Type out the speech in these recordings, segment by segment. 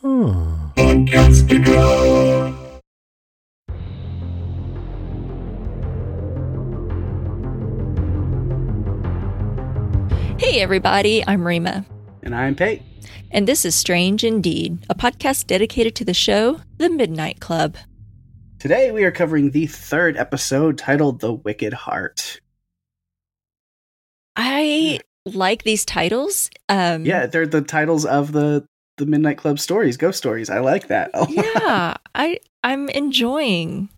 Hmm. Hey, everybody, I'm Rima. And I'm Pate. And this is Strange Indeed, a podcast dedicated to the show, The Midnight Club. Today we are covering the third episode titled The Wicked Heart. I like these titles. Um, Yeah, they're the titles of the the Midnight Club stories, ghost stories. I like that. yeah, I I'm enjoying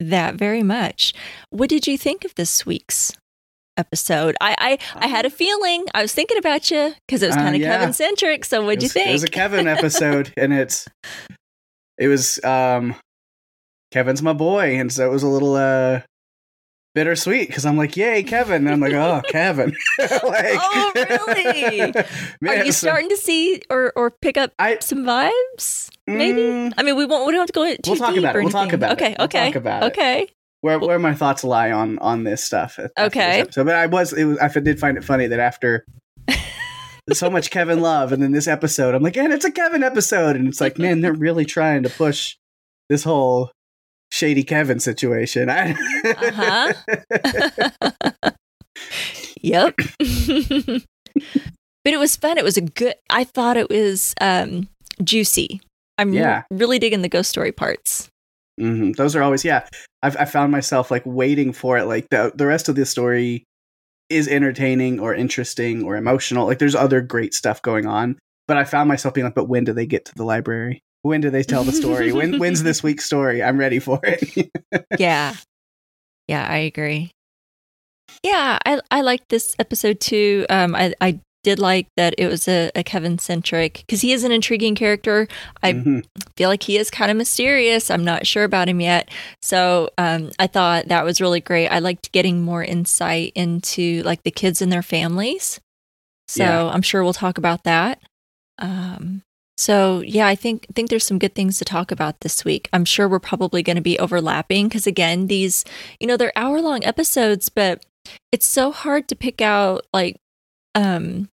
that very much. What did you think of this week's episode? I I, I had a feeling. I was thinking about you because it was Uh, kind of yeah. Kevin centric. So what'd It you think? It was a Kevin episode, and it's it was um Kevin's my boy, and so it was a little uh bittersweet because I'm like, yay, Kevin. And I'm like, oh, Kevin. like, Oh, really? Are you so- starting to see or or pick up I- some vibes? Maybe. Mm, I mean, we won't. We don't have to go into too We'll talk about it. We'll talk about it. okay, We'll Okay. talk about it. Okay. where where my thoughts lie on on this stuff. Okay. So, but I was it was I did find it funny that after so much Kevin love, and then this episode, I'm like, and it's a Kevin episode, and it's like, man, they're really trying to push this whole shady Kevin situation. Uh-huh. Yep. but it was fun. It was a good. I thought it was um juicy. I'm Yeah. really digging the ghost story parts. Mm-hmm. Those are always yeah. I've I found myself like waiting for it. Like the the rest of the story is entertaining or interesting or emotional. Like there's other great stuff going on, but I found myself being like, but when do they get to the library? When do they tell the story? when when's this week's story? I'm ready for it. Yeah. Yeah, I agree. Yeah, I I like this episode too. Um, I I did like that it was a, a Kevin centric because he is an intriguing character. I Mhm. feel like he is kind of mysterious. I'm not sure about him yet. So um, I thought that was really great. I liked getting more insight into like the kids and their families. So Yeah. I'm sure we'll talk about that. Um, so yeah, I think think there's some good things to talk about this week. I'm sure we're probably going to be overlapping because again, these you know they're hour long episodes, but it's so hard to pick out like um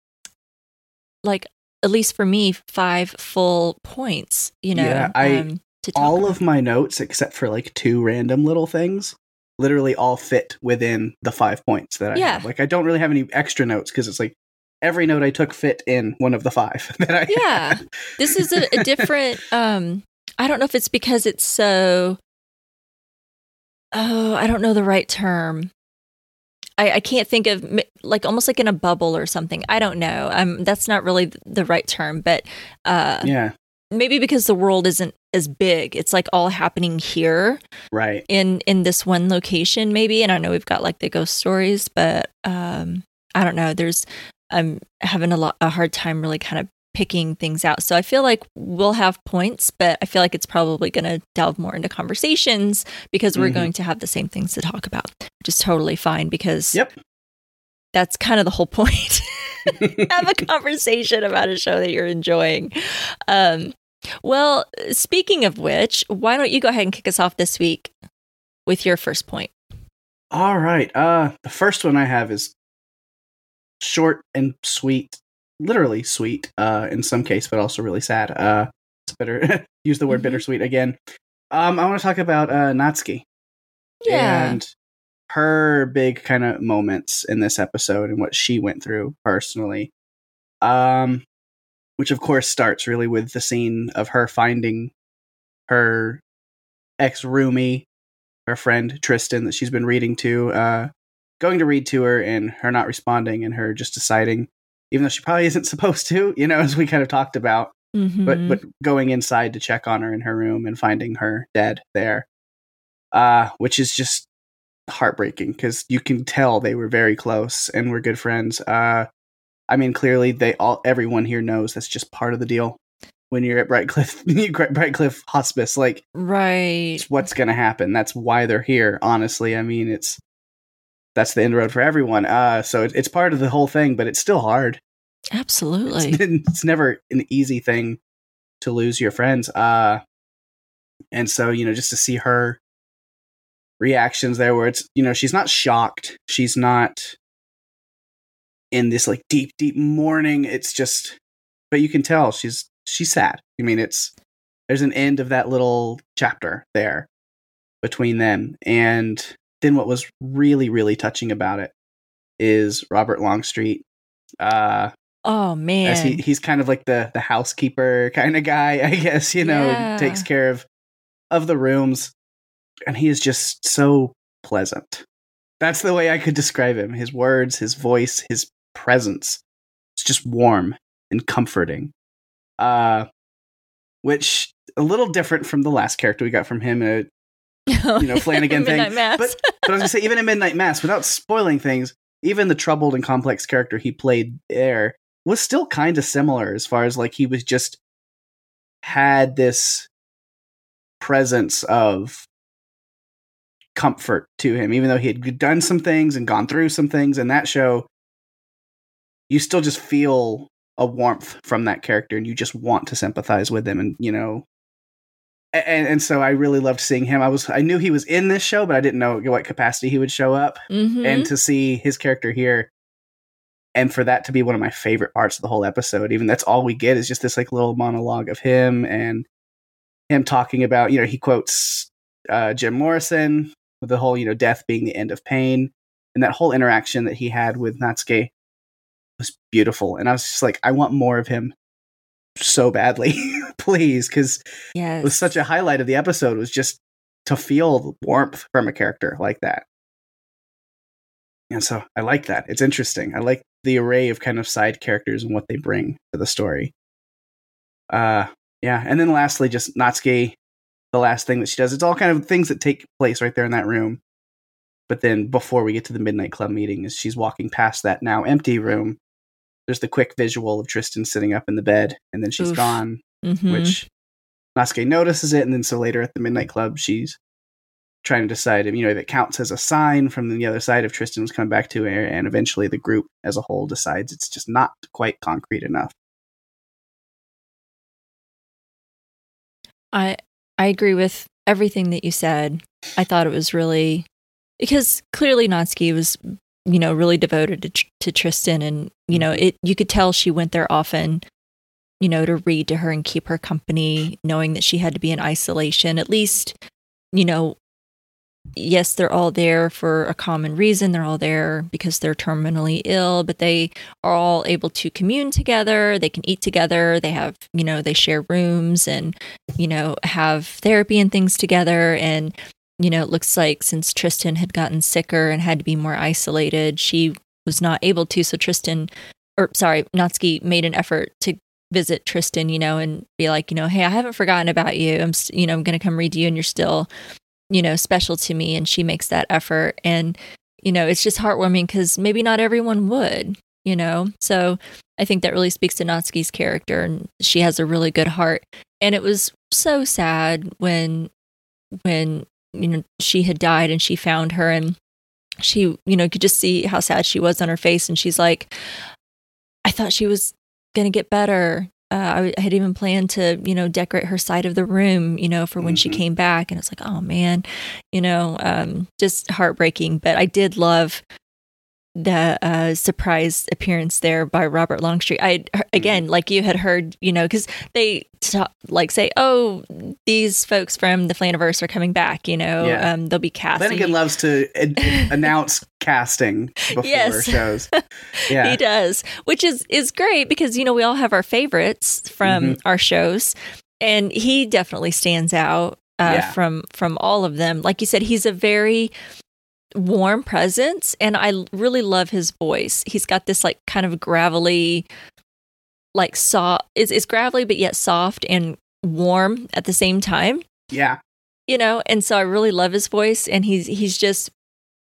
like at least for me five full points. You know, Yeah, I- um, to talk all about. of my notes except for like two random little things literally all fit within the five points that I Yeah. have. Like I don't really have any extra notes because it's like every note I took fit in one of the five that I Yeah. had. this is a, a different um i don't know if it's because it's so oh i don't know the right term i, I can't think of like almost like in a bubble or something i don't know um that's not really the right term but uh yeah, maybe because the world isn't as big it's like all happening here right. in in this one location maybe and i know we've got like the ghost stories but um i don't know there's i'm having a lot a hard time really kind of picking things out so i feel like we'll have points but i feel like it's probably going to delve more into conversations because we're Mhm. going to have the same things to talk about which is totally fine because Yep. that's kind of the whole point have a conversation about a show that you're enjoying um well speaking of which why don't you go ahead and kick us off this week with your first point All right. Uh the first one I have is short and sweet, literally sweet, uh, in some case, but also really sad. Uh it's better use the word Mhm. bittersweet again. Um, I want to talk about uh Natsuki. yeah and her big kind of moments in this episode and what she went through personally. Um, which of course starts really with the scene of her finding her ex roomie, her friend Tristan that she's been reading to, uh, going to read to her and her not responding and her just deciding, even though she probably isn't supposed to, you know, as we kind of talked about, Mhm. but but going inside to check on her in her room and finding her dead there uh which is just heartbreaking because you can tell they were very close and were good friends uh I mean, clearly they all everyone here knows that's just part of the deal. When you're at Brightcliffe, Brightcliffe Hospice, like right, it's what's going to happen. That's why they're here. Honestly, I mean, it's that's the end road for everyone. Uh, so it, it's part of the whole thing, but it's still hard. Absolutely, it's, it's never an easy thing to lose your friends. Uh, and so you know, just to see her reactions there, where it's you know she's not shocked, she's not in this like deep, deep mourning. It's just, but you can tell she's she's sad. I mean, it's there's an end of that little chapter there between them, and then what was really, really touching about it is Robert Longstreet. Uh, oh man, he, he's kind of like the the housekeeper kind of guy, I guess. You know, Yeah. takes care of of the rooms, and he is just so pleasant. That's the way I could describe him. His words, his voice, his presence. It's just warm and comforting. Uh, which a little different from the last character we got from him. Uh, you know, Flanagan thing. Mass. But but I was gonna say, even in Midnight Mass, without spoiling things, even the troubled and complex character he played there was still kind of similar as far as like he was just had this presence of comfort to him, even though he had done some things and gone through some things in that show. You still just feel a warmth from that character, and you just want to sympathize with him, and you know and, and so I really loved seeing him. I was I knew he was in this show, but I didn't know what capacity he would show up. Mhm. And to see his character here, and for that to be one of my favorite parts of the whole episode, even that's all we get is just this like little monologue of him and him talking about you know he quotes uh, Jim Morrison with the whole you know death being the end of pain, and that whole interaction that he had with Natsuki was beautiful. And I was just like, I want more of him so badly, please, because yes, it was such a highlight of the episode was just to feel warmth from a character like that. And so I like that. It's interesting. I like the array of kind of side characters and what they bring to the story. Uh yeah, and then lastly just Natsuki the last thing that she does. It's all kind of things that take place right there in that room. But then before we get to the midnight club meeting as she's walking past that now empty room, there's the quick visual of Tristan sitting up in the bed and then she's Oof. gone Mhm. which Natsuki notices it, and then so later at the midnight club, she's trying to decide, you know, if it counts as a sign from the other side if Tristan was coming back to her, and eventually the group as a whole decides it's just not quite concrete enough. I I agree with everything that you said. I thought it was really because clearly Natsuki was you know really devoted to, to Tristan and you know mm-hmm. it you could tell she went there often you know to read to her and keep her company knowing that she had to be in isolation. At least you know yes they're all there for a common reason they're all there because they're terminally ill but they are all able to commune together they can eat together they have you know they share rooms and you know have therapy and things together and you know it looks like since Tristan had gotten sicker and had to be more isolated she was not able to. So Tristan or sorry Natsuki made an effort to visit Tristan you know and be like you know hey I haven't forgotten about you. I'm you know I'm going to come read you and you're still you know special to me. And she makes that effort. And you know it's just heartwarming cuz maybe not everyone would you know? So I think that really speaks to Natsuki's character and she has a really good heart. And it was so sad when when you know she had died and she found her and she you know could just see how sad she was on her face. And she's like i thought she was going to get better. Uh, i had even planned to you know decorate her side of the room you know for when she Mhm. came back. And it's like oh man you know um just heartbreaking. But i did love the uh, surprise appearance there by Robert Longstreet. I again, like you had heard, you know, because they ta- like say, "Oh, these folks from the Flaniverse are coming back." You know, Yeah. um, they'll be cast. Flanagan loves to ad- announce casting before Yes. shows. Yeah, He does, which is is great because you know we all have our favorites from Mm-hmm. our shows, and he definitely stands out uh, Yeah. from from all of them. Like you said, he's a very warm presence, and I really love his voice. He's got this like kind of gravelly, like soft. It's, it's gravelly but yet soft and warm at the same time yeah, you know and so i really love his voice and he's he's just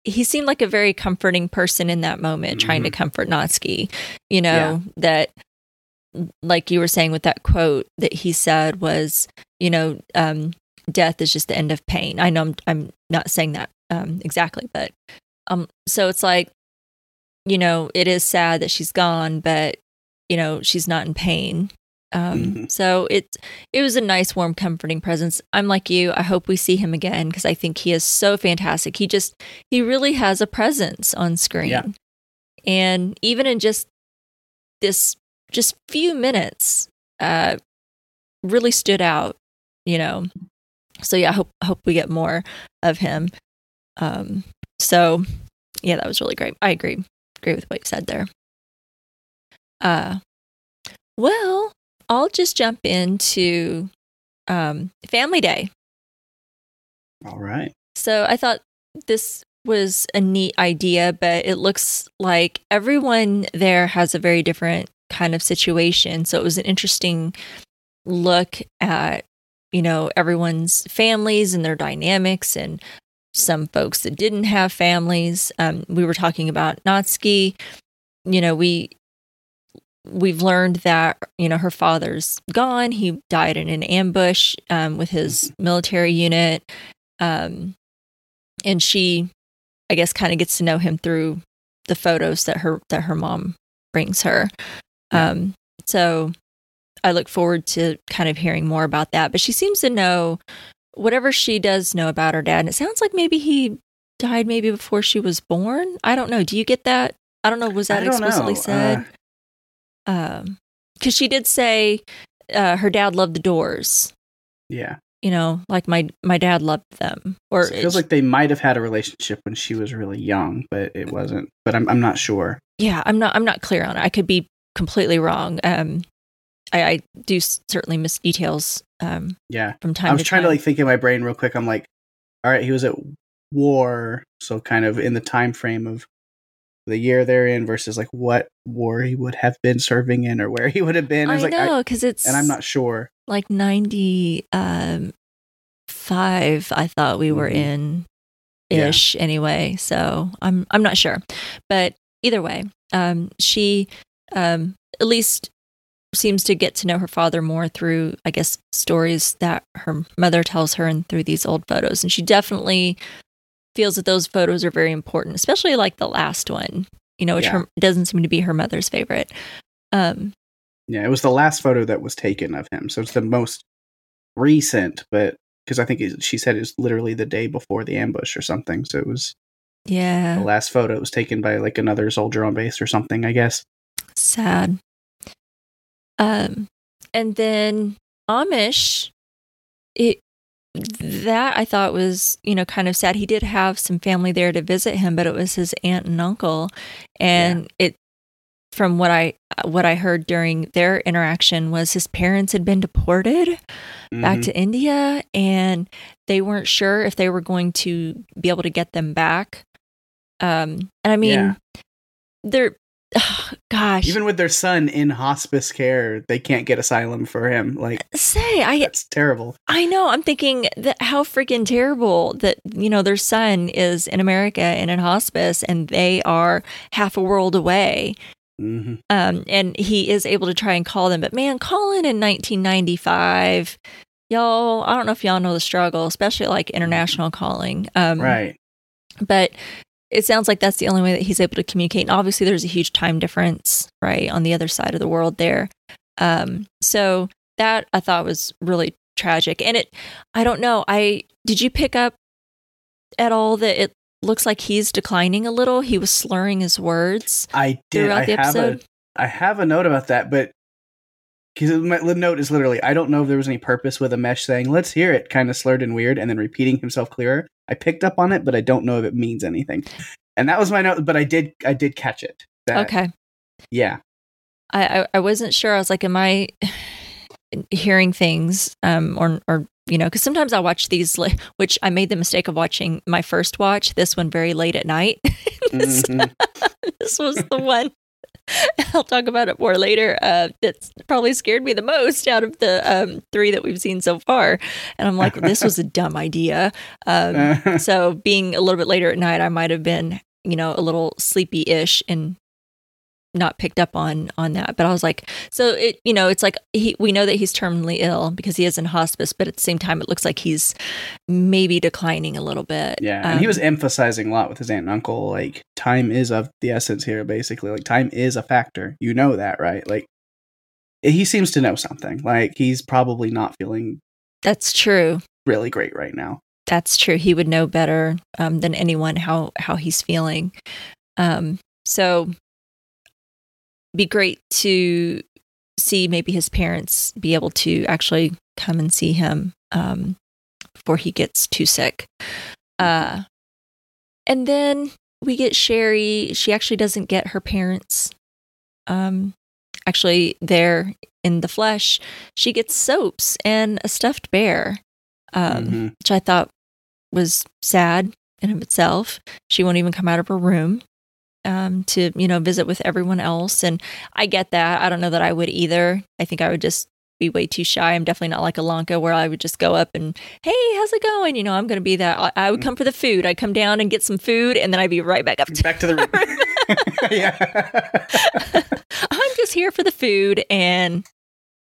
he seemed like a very comforting person in that moment, trying to comfort Natsuki. You know that, like you were saying with that quote that he said was, you know, um, death is just the end of pain. I know I'm, I'm not saying that um, exactly, but um, so it's like, you know, it is sad that she's gone, but you know, she's not in pain. Um, Mhm. So it it was a nice, warm, comforting presence. I'm like you. I hope we see him again because I think he is so fantastic. He just he really has a presence on screen, Yeah. and even in just this just few minutes, uh, really stood out. You know, so yeah, I hope hope we get more of him. Um, so yeah, that was really great. I agree. Agree with what you said there. Uh, well, I'll just jump into um, Family Day. All right. So I thought this was a neat idea, but it looks like everyone there has a very different kind of situation. So it was an interesting look at, you know, everyone's families and their dynamics and some folks that didn't have families. Um, we were talking about Natsuki. You know, we we've learned that you know her father's gone. He died in an ambush um, with his military unit, um, and she, I guess, kind of gets to know him through the photos that her that her mom brings her. Um, so I look forward to kind of hearing more about that. But she seems to know whatever she does know about her dad. And it sounds like maybe he died maybe before she was born. I don't know. Do you get that? I don't know. Was that explicitly know. said? Uh, um because she did say uh her dad loved the doors yeah. you know like my my dad loved them or it feels like they might have had a relationship when she was really young, but it wasn't. But I'm I'm not sure. yeah i'm not i'm not clear on it i could be completely wrong um i i do certainly miss details um Yeah. from time I was to trying time to like think in my brain real quick. I'm like, all right, he was at war, so kind of in the time frame of the year they're in versus like what war he would have been serving in or where he would have been. I i like, know because it's and I'm not sure. like 90 um 5 i thought we were Mhm. in Yeah. ish anyway so i'm i'm not sure but either way um she um at least seems to get to know her father more through i guess stories that her mother tells her and through these old photos and she definitely feels that those photos are very important especially like the last one you know which Yeah. her, doesn't seem to be her mother's favorite um Yeah, it was the last photo that was taken of him, so it's the most recent. But because I think it, she said it was literally the day before the ambush or something, so it was yeah the last photo was taken by like another soldier on base or something. I guess. sad um and then Amesh it that i thought was you know kind of sad he did have some family there to visit him but it was his aunt and uncle and it from what i what i heard during their interaction was his parents had been deported back Mhm. to India and they weren't sure if they were going to be able to get them back. Um, and I mean, Yeah. they're, gosh, even with their son in hospice care, they can't get asylum for him. Like say, I it's terrible. I know, I'm thinking that how freaking terrible that, you know, their son is in America and in hospice and they are half a world away. hmm Um, and he is able to try and call them, but man, calling in 1995, y'all, I don't know if y'all know the struggle, especially like international calling. Um, Right. but it sounds like that's the only way that he's able to communicate. And obviously, there's a huge time difference, right, on the other side of the world there. Um, so that I thought was really tragic. And it, I don't know, I did you pick up at all that it looks like he's declining a little? He was slurring his words I did. throughout I the have a episode. I have a note about that, but because my the note is literally, I don't know if there was any purpose with Amesh saying "Let's hear it," kind of slurred and weird, and then repeating himself clearer. I picked up on it, but I don't know if it means anything. And that was my note, but I did I did catch it. That- okay. Yeah. I, I I wasn't sure. I was like, am I hearing things? Um, or or you know, because sometimes I watch these, li- which I made the mistake of watching my first watch. This one very late at night. this, Mhm. this was the one I'll talk about it more later. Uh, that's probably scared me the most out of the um, three that we've seen so far. And I'm like, this was a dumb idea. Um, so being a little bit later at night, I might have been, you know, a little sleepy ish and not picked up on on that but i was like so it you know it's like he, we know that he's terminally ill because he is in hospice but at the same time it looks like he's maybe declining a little bit Yeah, and he was emphasizing a lot with his aunt and uncle, like time is of the essence here. Basically, like time is a factor. You know that, right? Like he seems to know something. Like he's probably not feeling that's true really great right now. that's true he would know better um, than anyone how how he's feeling um, so be great to see maybe his parents be able to actually come and see him um, before he gets too sick uh, and then we get Cheri she actually doesn't get her parents um, actually there in the flesh she gets soaps and a stuffed bear um, Mhm. which I thought was sad in of itself. She won't even come out of her room um, to you know visit with everyone else, and I get that. I don't know that I would either. I think I would just be way too shy. I'm definitely not like Ilonka where I would just go up and hey, how's it going? You know, I'm going to be that. I, I would come for the food. I'd come down and get some food, and then I'd be right back up to. Back to the room. yeah. I'm just here for the food, and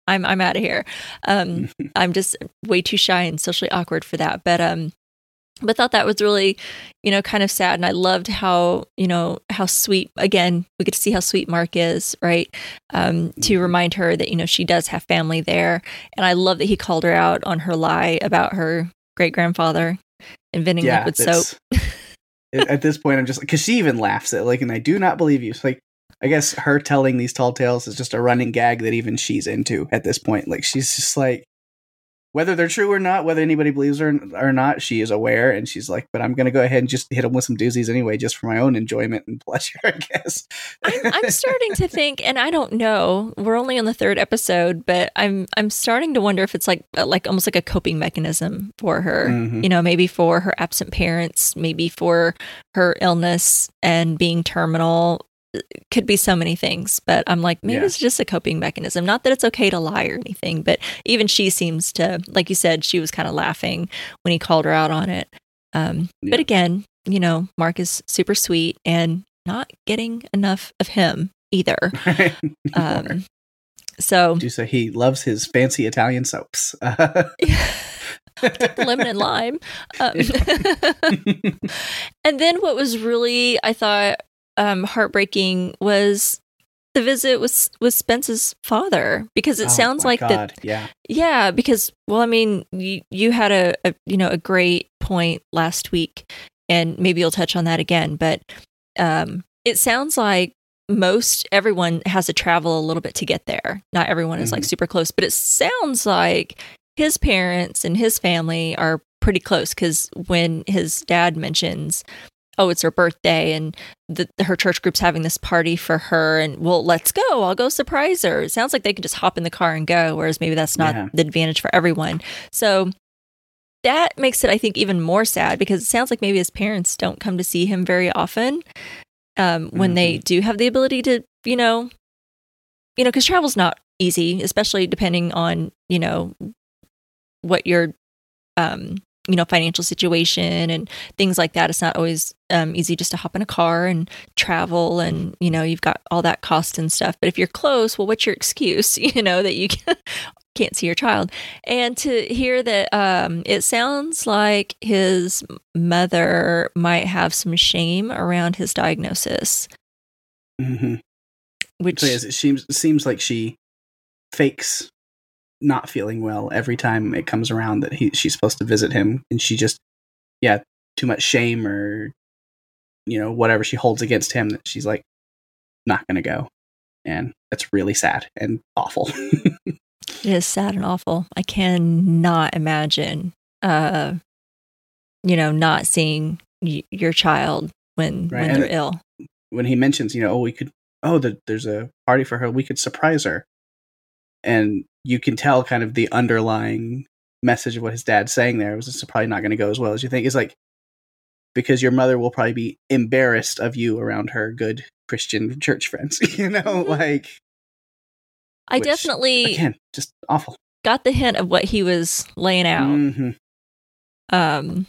I'm I'm out of here. Um, I'm just way too shy and socially awkward for that. But um, but thought that was really, you know, kind of sad. And I loved how you know how sweet. Again, we get to see how sweet Mark is, right? Um, to remind her that you know she does have family there, and I love that he called her out on her lie about her great grandfather inventing yeah, liquid soap. at at this point, I'm just because she even laughs at like, and I do not believe you. It's like, I guess her telling these tall tales is just a running gag that even she's into at this point. Like, she's just like, whether they're true or not, whether anybody believes her or not, she is aware, and she's like, but I'm gonna go ahead and just hit them with some doozies anyway, just for my own enjoyment and pleasure, I guess. I'm, I'm starting to think, and I don't know. We're only on the third episode, but I'm I'm starting to wonder if it's like uh, like almost like a coping mechanism for her. Mhm. You know, maybe for her absent parents, maybe for her illness and being terminal. Could be so many things, but I'm like, maybe Yeah. it's just a coping mechanism. Not that it's okay to lie or anything, but even she seems to, like you said, she was kind of laughing when he called her out on it. Um, Yeah. But again, you know, Mark is super sweet and not getting enough of him either. Um, so do say he loves his fancy Italian soaps. lemon and lime. Um, and then what was really, I thought, um, heartbreaking was the visit with with Spence's father because it Oh sounds like that Yeah. Yeah, because well, I mean, you you had a, a you know a great point last week, and maybe you'll touch on that again. But um, it sounds like most everyone has to travel a little bit to get there. Not everyone is like Mhm. super close, but it sounds like his parents and his family are pretty close. Because when his dad mentions, "Oh, it's her birthday," and the, her church group's having this party for her, and well, let's go. I'll go surprise her. It sounds like they can just hop in the car and go, whereas maybe that's not Yeah. the advantage for everyone. So that makes it, I think, even more sad because it sounds like maybe his parents don't come to see him very often. Um, when they do have the ability to, you know, you know, because travel's not easy, especially depending on, you know, what your, um, you know, financial situation and things like that. It's not always um, easy just to hop in a car and travel, and you know, you've got all that cost and stuff. But if you're close, well, what's your excuse? You know that you can, can't see your child, and to hear that um, it sounds like his mother might have some shame around his diagnosis, hmm which So yes, it seems it seems like she fakes not feeling well every time it comes around that he she's supposed to visit him, and she just yeah too much shame or you know whatever she holds against him that she's like not gonna go, and that's really sad and awful. It is sad and awful. I cannot imagine, uh, you know, not seeing y- your child when Right, when and they're it- ill. when he mentions you know oh we could oh the, there's a party for her we could surprise her, and you can tell kind of the underlying message of what his dad's saying there was is probably not going to go as well as you think. It's like because your mother will probably be embarrassed of you around her good Christian church friends. You know, Mhm. like I which, definitely again just awful. got the hint of what he was laying out. Mhm. Um,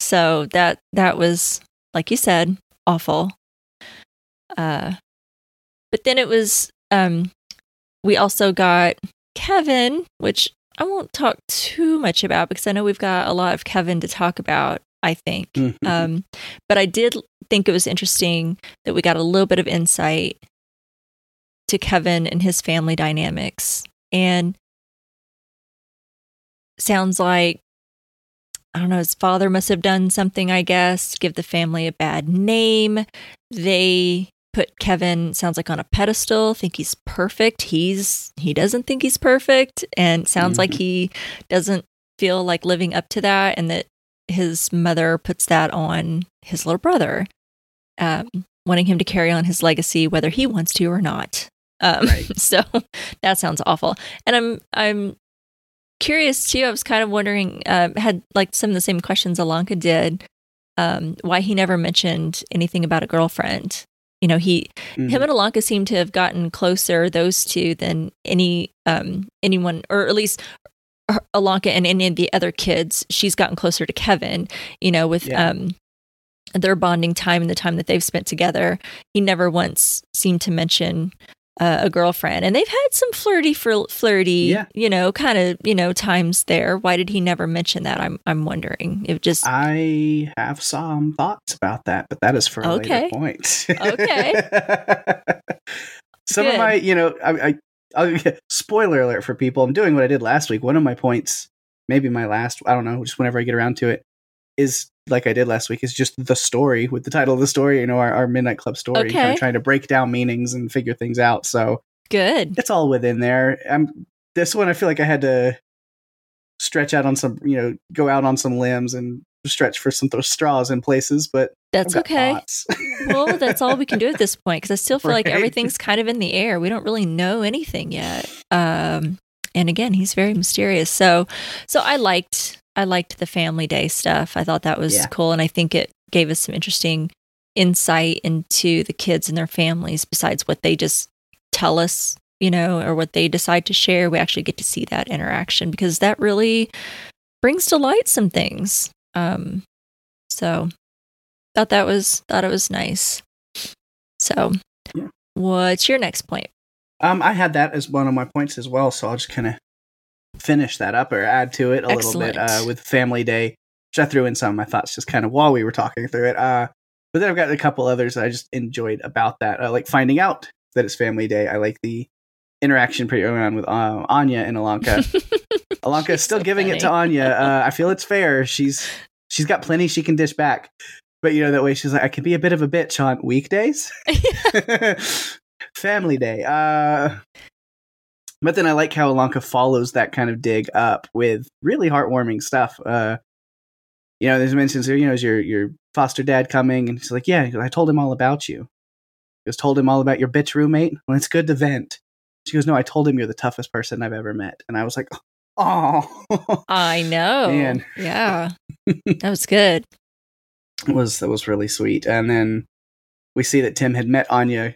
so that that was like you said, awful. Uh, but then it was um, we also got Kevin, which I won't talk too much about because I know we've got a lot of Kevin to talk about. I think, Mhm. um, but I did think it was interesting that we got a little bit of insight to Kevin and his family dynamics, and sounds like I don't know, his father must have done something, I guess, give the family a bad name. They put Kevin sounds like on a pedestal, think he's perfect. He's he doesn't think he's perfect and sounds like Mhm. he doesn't feel like living up to that and that his mother puts that on his little brother. Um, wanting him to carry on his legacy whether he wants to or not. Um, Right. so that sounds awful. And I'm I'm curious too. I was kind of wondering, uh, had like some of the same questions Ilonka did, um, why he never mentioned anything about a girlfriend. You know, he Mhm. him and Ilonka seem to have gotten closer, those two, than any um anyone, or at least Ilonka and any of the other kids. She's gotten closer to Kevin. You know, with Yeah. um their bonding time and the time that they've spent together. He never once seemed to mention uh, a girlfriend, and they've had some flirty, flir- flirty, Yeah. you know, kind of, you know, times there. Why did he never mention that? I'm, I'm wondering. It just I have some thoughts about that, but that is for a Okay. later point. Okay. some of my, you know, I, I I'll, spoiler alert for people. I'm doing what I did last week. One of my points, maybe my last, I don't know, just whenever I get around to it, is like I did last week, is just the story with the title of the story. You know, our, our Midnight Club story, and kind Okay. of trying to break down meanings and figure things out. So good. it's all within there. I'm this one. I feel like I had to stretch out on some, you know, go out on some limbs and stretch for some those straws in places. But That's okay. well, that's all we can do at this point because I still feel like everything's kind of in the air. We don't really know anything yet. Um, and again, he's very mysterious. So, so I liked I liked the family day stuff. I thought that was Yeah. cool, and I think it gave us some interesting insight into the kids and their families. Besides what they just tell us, you know, or what they decide to share, we actually get to see that interaction because that really brings to light some things. Um, so thought that was thought it was nice. So, Yeah. what's your next point? um, I had that as one of my points as well. So I'll just kind of finish that up or add to it a little bit uh, with Family Day, which I threw in some of my thoughts just kind of while we were talking through it. Uh, but then I've got a couple others that I just enjoyed about that. I like finding out that it's Family Day. I like the interaction pretty early on with uh, Anya and Ilonka. Ilonka is still so giving it to. Anya. Uh, I feel it's fair. She's she's got plenty she can dish back. But you know that way she's like I can be a bit of a bitch on weekdays. Family day. Uh but then I like how Ilonka follows that kind of dig up with really heartwarming stuff. Uh you know, there's mentions you know, is your your foster dad coming and she's like, Yeah, I told him all about you. Just told him all about your bitch roommate. Well, it's good to vent. She goes, No, I told him you're the toughest person I've ever met. And I was like, Oh I know. Man. Yeah, that was good. was that was really sweet. And then we see that Tim had met Anya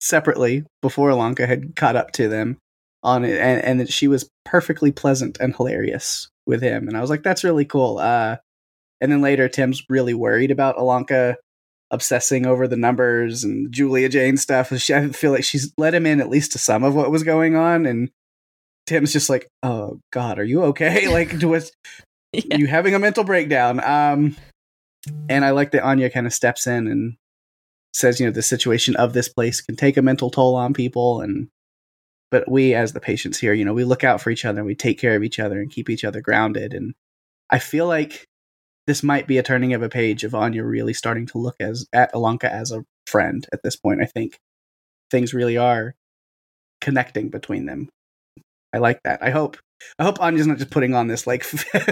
separately before Ilonka had caught up to them on it, and, and that she was perfectly pleasant and hilarious with him. And I was like, that's really cool. Uh, and then later, Tim's really worried about Ilonka obsessing over the numbers and Julia Jayne stuff. She, I feel like she's let him in at least to some of what was going on, and Tim's just like, "Oh God, are you okay? Like, do it? Yeah. You having a mental breakdown?" Um, and I like that Anya kind of steps in and says, you know, the situation of this place can take a mental toll on people, and but we as the patients here, you know, we look out for each other and we take care of each other and keep each other grounded. And I feel like this might be a turning of a page of Anya really starting to look as at Ilonka as a friend at this point. I think things really are connecting between them. I like that. I hope I hope Anya's not just putting on this like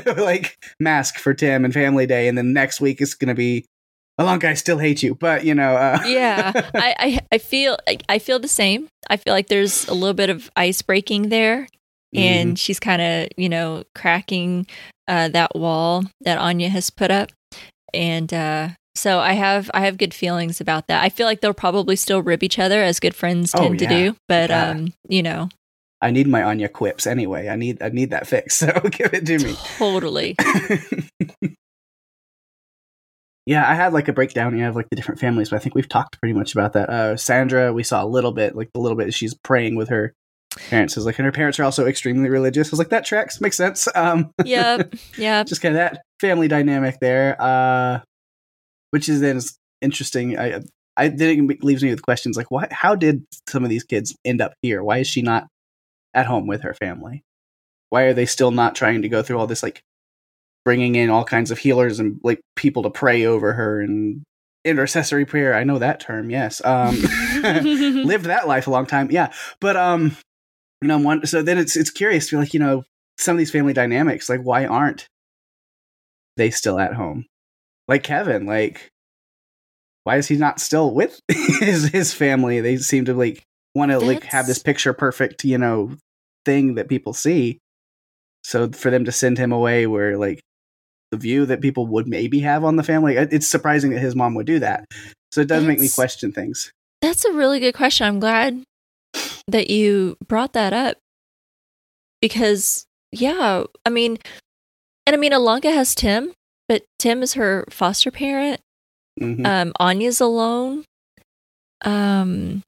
like mask for Tim and Family Day, and then next week it's gonna be Ilonka, I still hate you. But you know, uh, yeah I, I i feel I, I feel the same i feel like there's a little bit of ice breaking there and she's kind of you know cracking uh that wall that anya has put up and uh So I have I have good feelings about that. I feel like they'll probably still rib each other as good friends Oh, tend to do, but Yeah. um, you know, I need my Anya quips anyway. I need I need that fix. So give it to me. totally. yeah, I had like a breakdown. You have like the different families, but I think we've talked pretty much about that. Uh, Sandra, we saw a little bit, like a little bit. She's praying with her parents. Is like, and her parents are also extremely religious. I was like, that tracks, makes sense. Um, yeah, Yep. just kind of that family dynamic there. Uh, which is then interesting. I I then it leaves me with questions like, what? How did some of these kids end up here? Why is she not at home with her family? Why are they still not trying to go through all this like bringing in all kinds of healers and like people to pray over her and intercessory prayer? I know that term. Yes. Um, lived that life a long time. Yeah, but um, you know, one. So then it's it's curious to be like, you know, some of these family dynamics. Like, why aren't they still at home? Like Kevin, like why is he not still with his his family? They seem to like want to like have this picture perfect, you know, thing that people see. So for them to send him away, where like the view that people would maybe have on the family. It's surprising that his mom would do that. So it does make me question things. That's a really good question. I'm glad that you brought that up because, yeah, I mean, and I mean, Ilonka has Tim, but Tim is her foster parent. Mhm. Um, Anya's alone. Um,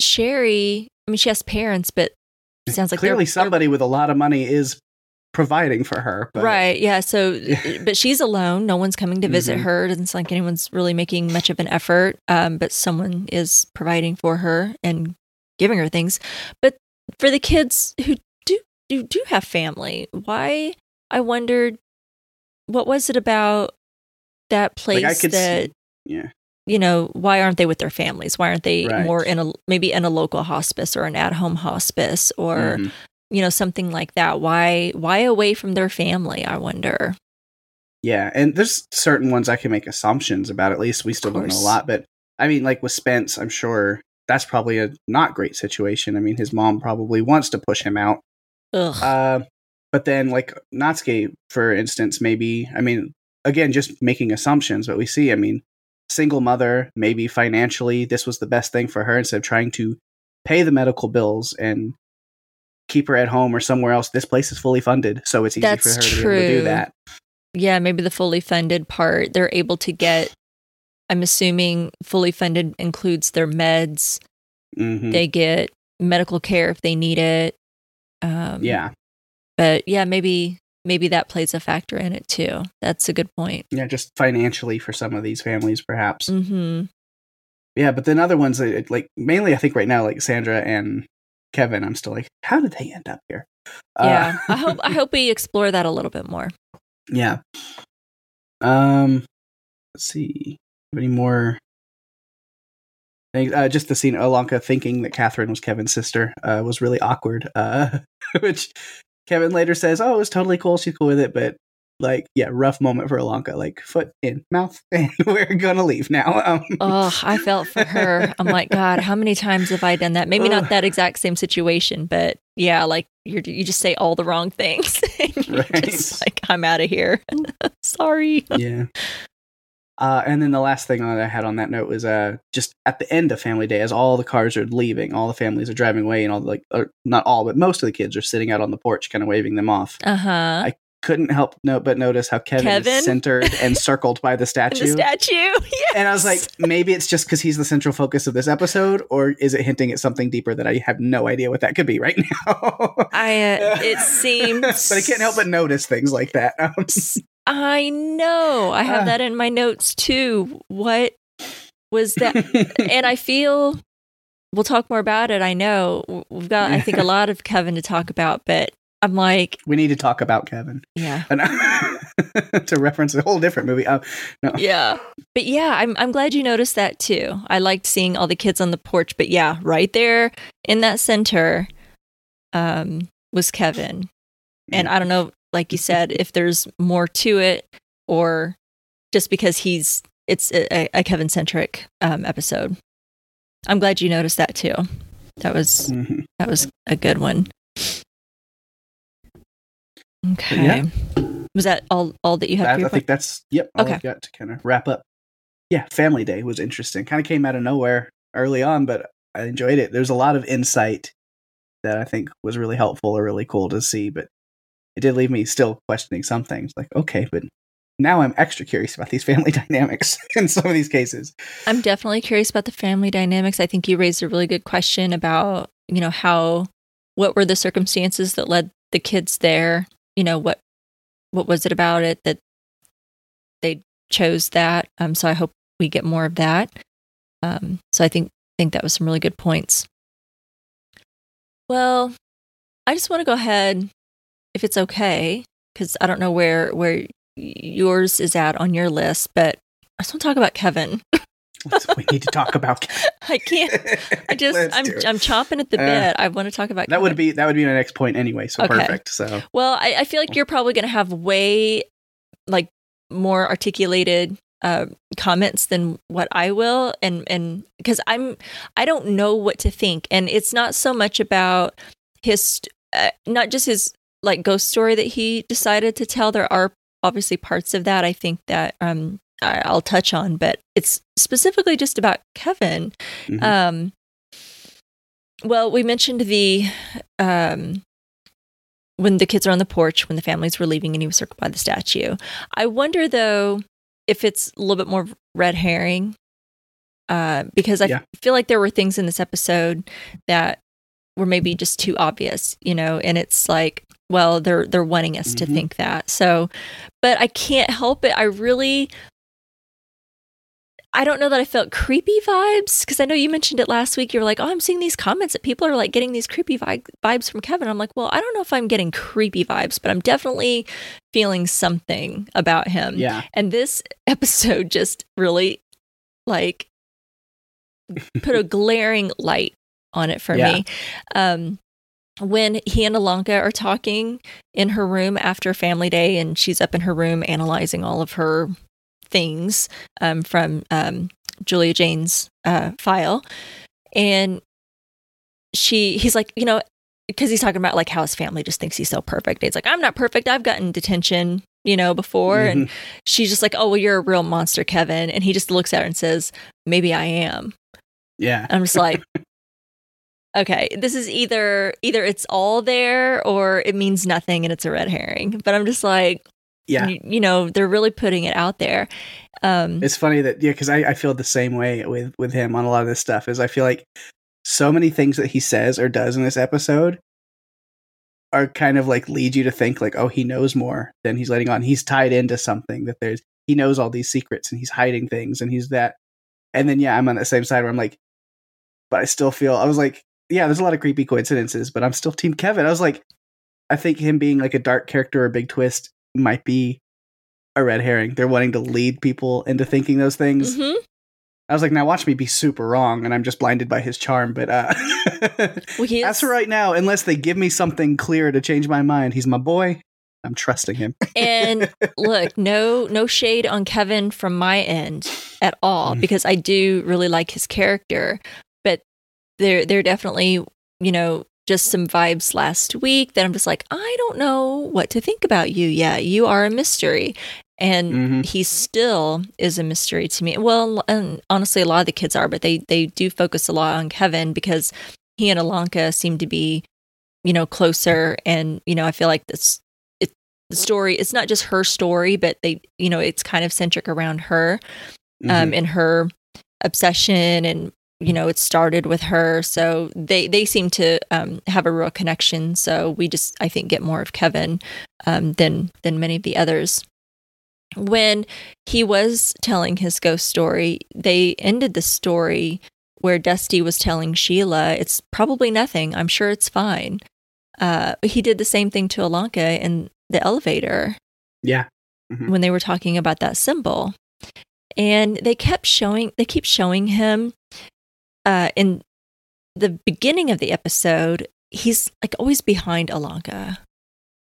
Cheri, I mean, she has parents, but sounds like Clearly, somebody with a lot of money is providing for her. But right. Yeah. So, but she's alone. No one's coming to visit Mhm. her. Doesn't sound like anyone's really making much of an effort. Um, but someone is providing for her and giving her things. But for the kids who do do do have family, why? I wondered, what was it about that place like that see, yeah, you know why aren't they with their families? Why aren't they Right. more in a maybe in a local hospice or an at home hospice or Mhm. You know something like that? Why why away from their family? I wonder. yeah, and there's certain ones I can make assumptions about. At least we still don't know a lot, but I mean, like with Spence, I'm sure that's probably a not great situation. I mean, his mom probably wants to push him out. Ugh. Uh, but then, like Natsuki, for instance, maybe, I mean, again, just making assumptions, but we see, I mean, single mother, maybe financially, this was the best thing for her instead of trying to pay the medical bills and keep her at home or somewhere else. This place is fully funded, so it's easy That's for her to be able to do that. yeah, maybe the fully funded part they're able to get. I'm assuming fully funded includes their meds. hmm They get medical care if they need it. Um, yeah, but yeah, maybe maybe that plays a factor in it too. That's a good point. yeah, just financially for some of these families, perhaps. hmm Yeah, but then other ones, it- like mainly, I think right now, like Sandra and Kevin, I'm still like, how did they end up here? Uh, Yeah, I hope I hope we explore that a little bit more. Yeah. Um, let's see. Any more? things? Uh, just the scene, Ilonka thinking that Catherine was Kevin's sister, uh, was really awkward. Uh, which Kevin later says, "Oh, it was totally cool. She's cool with it." But like, yeah, rough moment for Ilonka. Like, foot in mouth, and we're gonna leave now. Um, Oh, I felt for her. I'm like, God, how many times have I done that? Maybe Ugh. not that exact same situation, but yeah, like you you just say all the wrong things. You're Right. just like, I'm out of here. Sorry. yeah. Uh, and then the last thing that I had on that note was uh, just at the end of Family Day, as all the cars are leaving, all the families are driving away, and all the, like, or not all, but most of the kids are sitting out on the porch, kind of waving them off. Uh huh. I couldn't help note but notice how Kevin, Kevin? is centered and circled by the The statue. statue. Yes. and I was like, maybe it's just because he's the central focus of this episode, or is it hinting at something deeper that I have no idea what that could be right now? I. Uh, it seems. but I can't help but notice things like that. I know. I have Ah. that in my notes too. What was that? and I feel we'll talk more about it. I know we've got, I think, a lot of Kevin to talk about, but I'm like, we need to talk about Kevin. yeah, And to reference a whole different movie. Uh, no. yeah. But yeah, I'm I'm glad you noticed that too. I liked seeing all the kids on the porch, but yeah, right there in that center, um, was Kevin. And I don't know, like you said, if there's more to it or just because he's it's a, a Kevin centric um, episode. I'm glad you noticed that too. That was Mhm. that was a good one. Okay. yeah. Was that all all that you had for I think that's yep. All Okay. I've got to kind of wrap up. yeah, Family Day was interesting. Kind of came out of nowhere early on, but I enjoyed it. There's a lot of insight that I think was really helpful or really cool to see, but it did leave me still questioning some things. Like, okay, but now I'm extra curious about these family dynamics in some of these cases. I'm definitely curious about the family dynamics. I think you raised a really good question about, you know, how what were the circumstances that led the kids there? You know, what what was it about it that they chose that? Um so I hope we get more of that. Um so I think think that was some really good points. Well, I just want to go ahead if it's okay cuz I don't know where where yours is at on your list, but I just want to talk about Kevin. we need to talk about. I can't. I just I'm I'm chomping at the bit. Uh, I want to talk about. That would be that would be my next point anyway. So okay. perfect. So well, I, I feel like you're probably going to have way like more articulated uh, comments than what I will, and and because I'm I don't know what to think, and it's not so much about his uh, not just his like ghost story that he decided to tell. There are obviously parts of that I think that um, I, will touch on, but it's specifically just about Kevin. Mm-hmm. Um, well, we mentioned the um, when the kids are on the porch when the families were leaving and he was circled by the statue. I wonder though if it's a little bit more red herring uh, because I yeah. feel like there were things in this episode that were maybe just too obvious, you know, and it's like well they're they're wanting us mm-hmm. to think that so but i can't help it i really i don't know that i felt creepy vibes because i know you mentioned it last week. You were like oh i'm seeing these comments that people are like getting these creepy vi- vibes from kevin. I'm like well i don't know if i'm getting creepy vibes but i'm definitely feeling something about him. Yeah. And this episode just really like put a glaring light on it for yeah. me um when he and Ilonka are talking in her room after family day and she's up in her room analyzing all of her things um, from um, Julia Jayne's uh, file. And she, he's like, you know, because he's talking about like how his family just thinks he's so perfect. He's like, I'm not perfect. I've gotten detention, you know, before. Mm-hmm. And she's just like, oh, well, you're a real monster, Kevin. And he just looks at her and says, maybe I am. Yeah. I'm just like, okay this is either either it's all there or it means nothing and it's a red herring but i'm just like yeah. You, you know they're really putting it out there. Um it's funny that yeah because I, I feel the same way with with him on a lot of this stuff is i feel like so many things that he says or does in this episode are kind of like lead you to think like oh he knows more than he's letting on. He's tied into something that there's he knows all these secrets and he's hiding things and he's that. And then yeah i'm on the same side where i'm like but i still feel i was like yeah, there's a lot of creepy coincidences, but I'm still Team Kevin. I was like, I think him being like a dark character or a big twist might be a red herring. They're wanting to lead people into thinking those things. Mm-hmm. I was like, now watch me be super wrong, and I'm just blinded by his charm. But uh, well, is- as for right now, unless they give me something clear to change my mind, he's my boy. I'm trusting him. and look, no no shade on Kevin from my end at all mm. because I do really like his character But there there definitely you know just some vibes last week that I'm just like I don't know what to think about you yet. You are a mystery. And mm-hmm. he still is a mystery to me. Well, and honestly, a lot of the kids are, but they they do focus a lot on Kevin because he and Ilonka seem to be, you know, closer. And you know, I feel like this it, the story. It's not just her story, but they, you know, it's kind of centric around her, um, mm-hmm. um, and her obsession and you know it started with her. So they they seem to um, have a real connection. So we just i think get more of kevin um, than than many of the others. When he was telling his ghost story they ended the story where dusty was telling sheila it's probably nothing. I'm sure it's fine. Uh, he did the same thing to ilonka in the elevator yeah. Mm-hmm. when they were talking about that symbol. And they kept showing they keep showing him uh, in the beginning of the episode, he's like always behind Ilonka.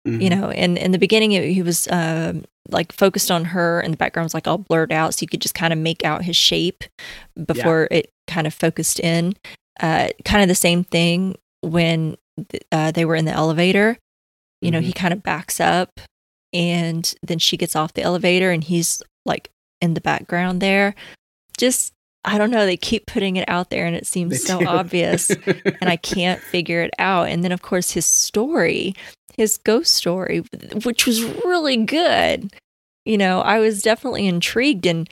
Mm-hmm. You know, and in the beginning, he was um, like focused on her, and the background was like all blurred out, so you could just kind of make out his shape before yeah. it kind of focused in. Uh, kind of the same thing when th- uh, they were in the elevator. You know, mm-hmm. he kind of backs up, and then she gets off the elevator, and he's like in the background there. just I don't know, they keep putting it out there and it They seems so do. obvious and I can't figure it out. And then of course his story, his ghost story, which was really good. You know, I was definitely intrigued and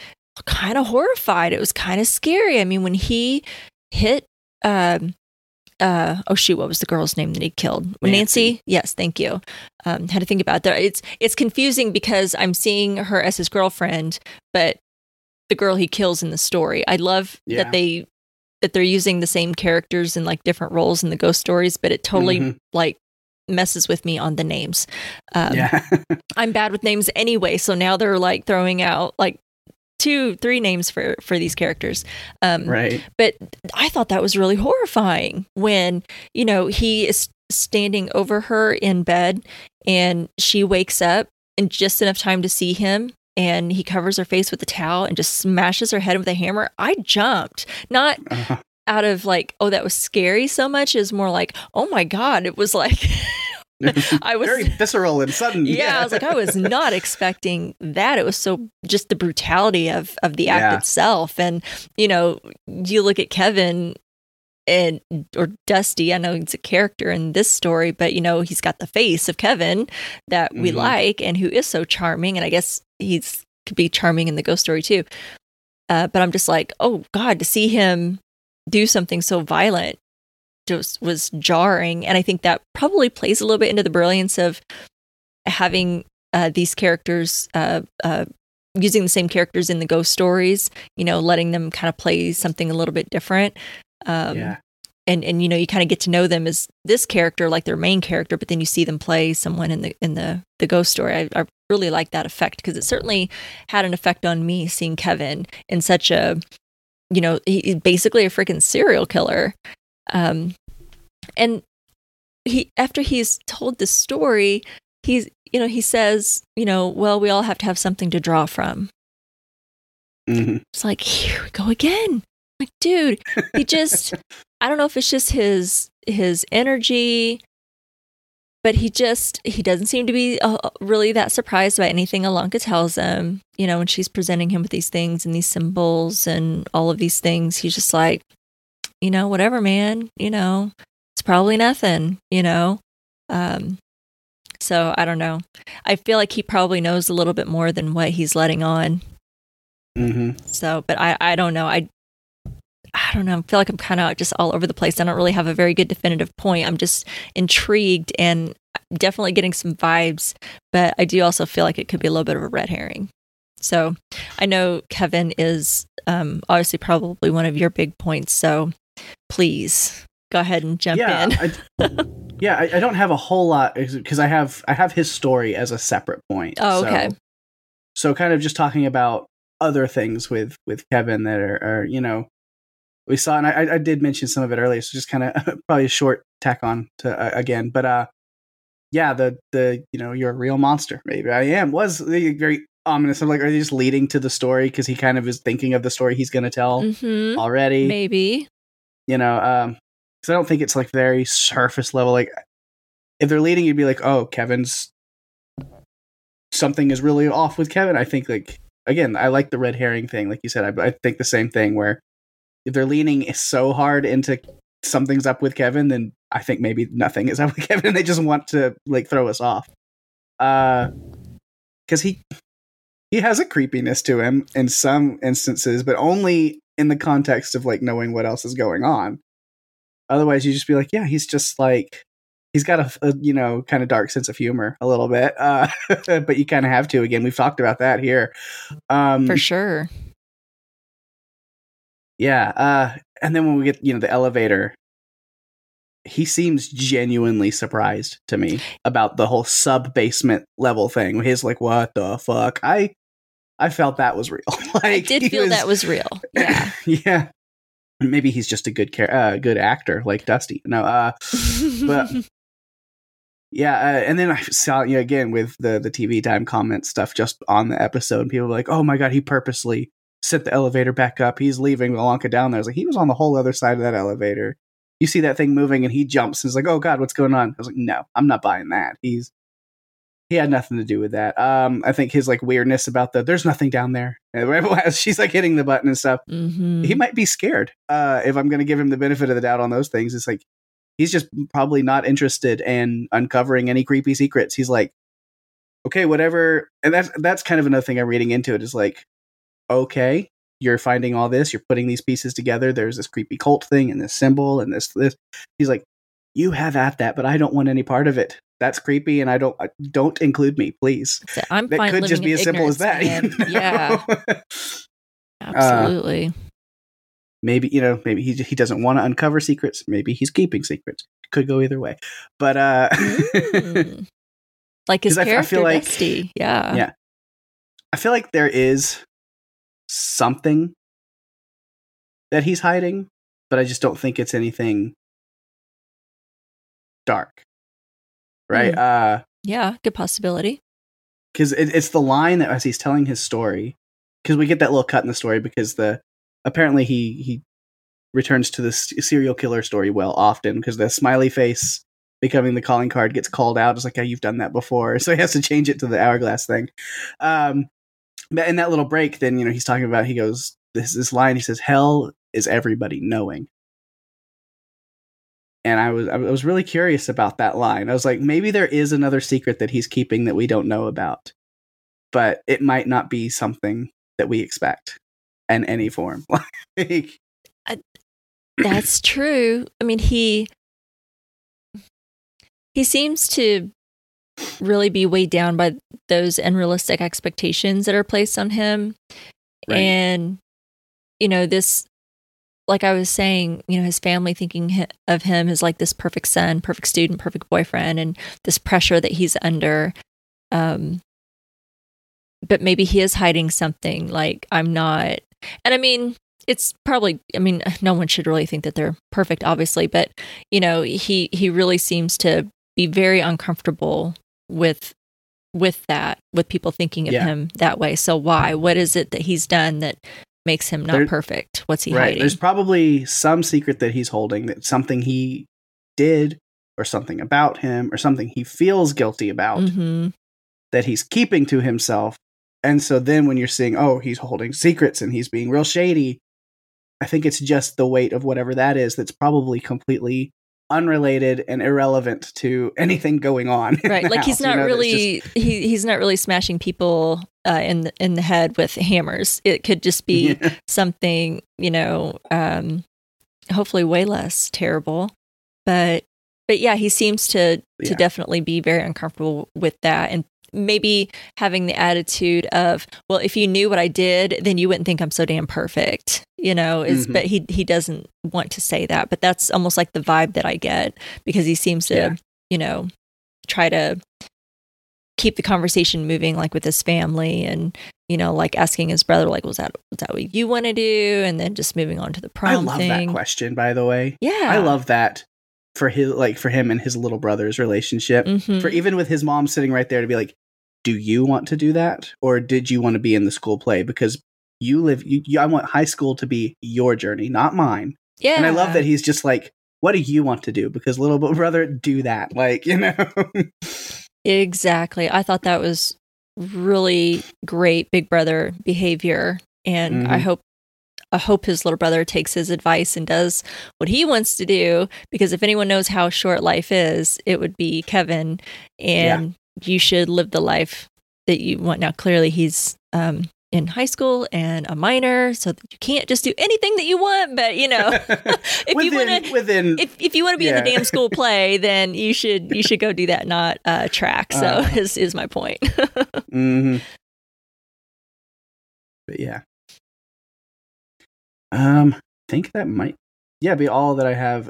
kind of horrified. It was kind of scary. I mean, when he hit um uh oh shoot, what was the girl's name that he killed? Nancy. Nancy. Yes, thank you. Um had to think about that. It's it's confusing because I'm seeing her as his girlfriend, but the girl he kills in the story. I love Yeah. that they that they're using the same characters in like different roles in the ghost stories, but it totally Mhm. like messes with me on the names. Um, yeah. I'm bad with names anyway, so now they're like throwing out like two, three names for for these characters. Um, right. but I thought that was really horrifying when, you know, he is standing over her in bed and she wakes up in just enough time to see him and he covers her face with a towel and just smashes her head with a hammer. I jumped. Not out of like, oh, that was scary so much, is more like, oh my God, it was like I was very visceral and sudden. yeah, I was like, I was not expecting that. It was so just the brutality of of the act Yeah. itself, and you know, you look at Kevin and or Dusty. I know he's a character in this story, but you know, he's got the face of Kevin that we Mhm. like and who is so charming, and I guess he's could be charming in the ghost story too. Uh, but I'm just like, oh God, to see him do something so violent just was jarring and i think that probably plays a little bit into the brilliance of having uh, these characters uh, uh, using the same characters in the ghost stories you know letting them kind of play something a little bit different um, yeah. and and you know you kind of get to know them as this character like their main character but then you see them play someone in the in the the ghost story i, I really like that effect because it certainly had an effect on me seeing kevin in such a you know he, he's basically a freaking serial killer um and he after he's told the story he's you know he says you know well we all have to have something to draw from Mhm. it's like here we go again like dude he just i don't know if it's just his his energy but he just he doesn't seem to be uh, really that surprised by anything ilonka tells him you know when she's presenting him with these things and these symbols and all of these things he's just like you know whatever man you know it's probably nothing you know um so i don't know i feel like he probably knows a little bit more than what he's letting on Mhm. so, but I, I don't know. I, I don't know. I feel like I'm kind of just all over the place. I don't really have a very good definitive point. I'm just intrigued and definitely getting some vibes, but I do also feel like it could be a little bit of a red herring. So, I know Kevin is um, obviously probably one of your big points. So, please go ahead and jump yeah, in. I, yeah. I, I don't have a whole lot because I have I have his story as a separate point. Oh, okay. So, so kind of just talking about other things with with Kevin that are, are you know we saw and I, I did mention some of it earlier, so just kind of probably a short tack on to uh, again, but uh, yeah, the the you know you're a real monster. Maybe I am was very ominous. I'm like, are they just leading to the story because he kind of is thinking of the story he's going to tell hmm already? Maybe. you know um because i don't think it's like very surface level like if they're leading you'd be like oh kevin's something is really off with kevin i think like again i like the red herring thing like you said i, I think the same thing where if they're leaning so hard into something's up with kevin then i think maybe nothing is up with kevin. They just want to like throw us off. Uh because he he has a creepiness to him in some instances but only in the context of like knowing what else is going on. Otherwise you just be like yeah he's just like he's got a, a you know kind of dark sense of humor a little bit uh but you kind of have to. Again we've talked about that here. Um For sure. Yeah uh and then when we get you know the elevator he seems genuinely surprised to me about the whole sub basement level thing he's like what the fuck i i felt that was real like I did feel that was real. Yeah. yeah maybe he's just a good char- uh, good actor like dusty no uh But- yeah uh, and then i saw you know, again with the the tv time comment stuff just on the episode and people were like oh my god he purposely set the elevator back up he's leaving Ilonka down there i was like he was on the whole other side of that elevator you see that thing moving and he jumps and is like oh god what's going on i was like no i'm not buying that he's he had nothing to do with that. Um, I think his like weirdness about the there's nothing down there. As she's like hitting the button and stuff, hmm he might be scared. Uh, if I'm going to give him the benefit of the doubt on those things, it's like he's just probably not interested in uncovering any creepy secrets. He's like, okay, whatever. And that's that's kind of another thing I'm reading into it is like, okay, you're finding all this, you're putting these pieces together. There's this creepy cult thing and this symbol and this this. He's like, you have at that, but I don't want any part of it. That's creepy, and I don't uh, don't include me, please. So I'm That fine could just be as simple as that. man. Yeah, know? absolutely. maybe you know maybe he he doesn't want to uncover secrets maybe he's keeping secrets could go either way but uh Mm. like his 'Cause I I character, feel like- Dusty. Yeah. Yeah. i feel like there is something that he's hiding but i just don't think it's anything dark right? Uh Yeah, good possibility. because it, it's the line that as he's telling his story because we get that little cut in the story because the apparently he he returns to the s- serial killer story well often because the smiley face becoming the calling card gets called out. It's like oh you've done that before. So he has to change it to the hourglass thing. Um in that little break then you know he's talking about he goes this this line he says hell is everybody knowing and I was I was really curious about that line. I was like, maybe there is another secret that he's keeping that we don't know about, but it might not be something that we expect in any form. Like, That's true. I mean, he he seems to really be weighed down by those unrealistic expectations that are placed on him. Right. And you know, this like I was saying, you know, his family thinking of him as like this perfect son, perfect student, perfect boyfriend and this pressure that he's under um but maybe he is hiding something like I'm not and I mean it's probably i mean no one should really think that they're perfect obviously but you know he he really seems to be very uncomfortable with with that with people thinking of Yeah. him that way so why what is it that he's done that makes him not There- perfect what's he right. hiding There's probably some secret that he's holding that something he did or something about him or something he feels guilty about hmm that he's keeping to himself. And so then when you're seeing, oh, he's holding secrets and he's being real shady, I think it's just the weight of whatever that is that's probably completely unrelated and irrelevant to anything going on. right like he's house, you not know, that's really he, he's not really smashing people uh, in the, in the head with hammers it could just be just- something you know um hopefully way less terrible but but yeah he seems to to Yeah. definitely be very uncomfortable with that and maybe having the attitude of well if you knew what i did then you wouldn't think i'm so damn perfect you know is Mhm. but he he doesn't want to say that but that's almost like the vibe that i get because he seems to Yeah. you know try to keep the conversation moving like with his family and you know like asking his brother like was that was that what you want to do and then just moving on to the prom I love thing that question, by the way. yeah I love that for his like for him and his little brother's relationship. Mhm. For even with his mom sitting right there to be like, do you want to do that, or did you want to be in the school play? Because you live, you, you, I want high school to be your journey, not mine. yeah And I love that he's just like, what do you want to do? Because little brother, do that. Like, you know, exactly i thought that was really great big brother behavior and i Mhm. hope I hope his little brother takes his advice and does what he wants to do because if anyone knows how short life is, it would be Kevin. And you should live the life that you want. Now, clearly, he's um, in high school and a minor, so that you can't just do anything that you want. But you know, if you want to. within, If, if you want to be in the damn school play, then you should you should go do that, not uh, track. So Uh. is is my point. mm-hmm. But yeah. Um, I think that might, yeah, be all that I have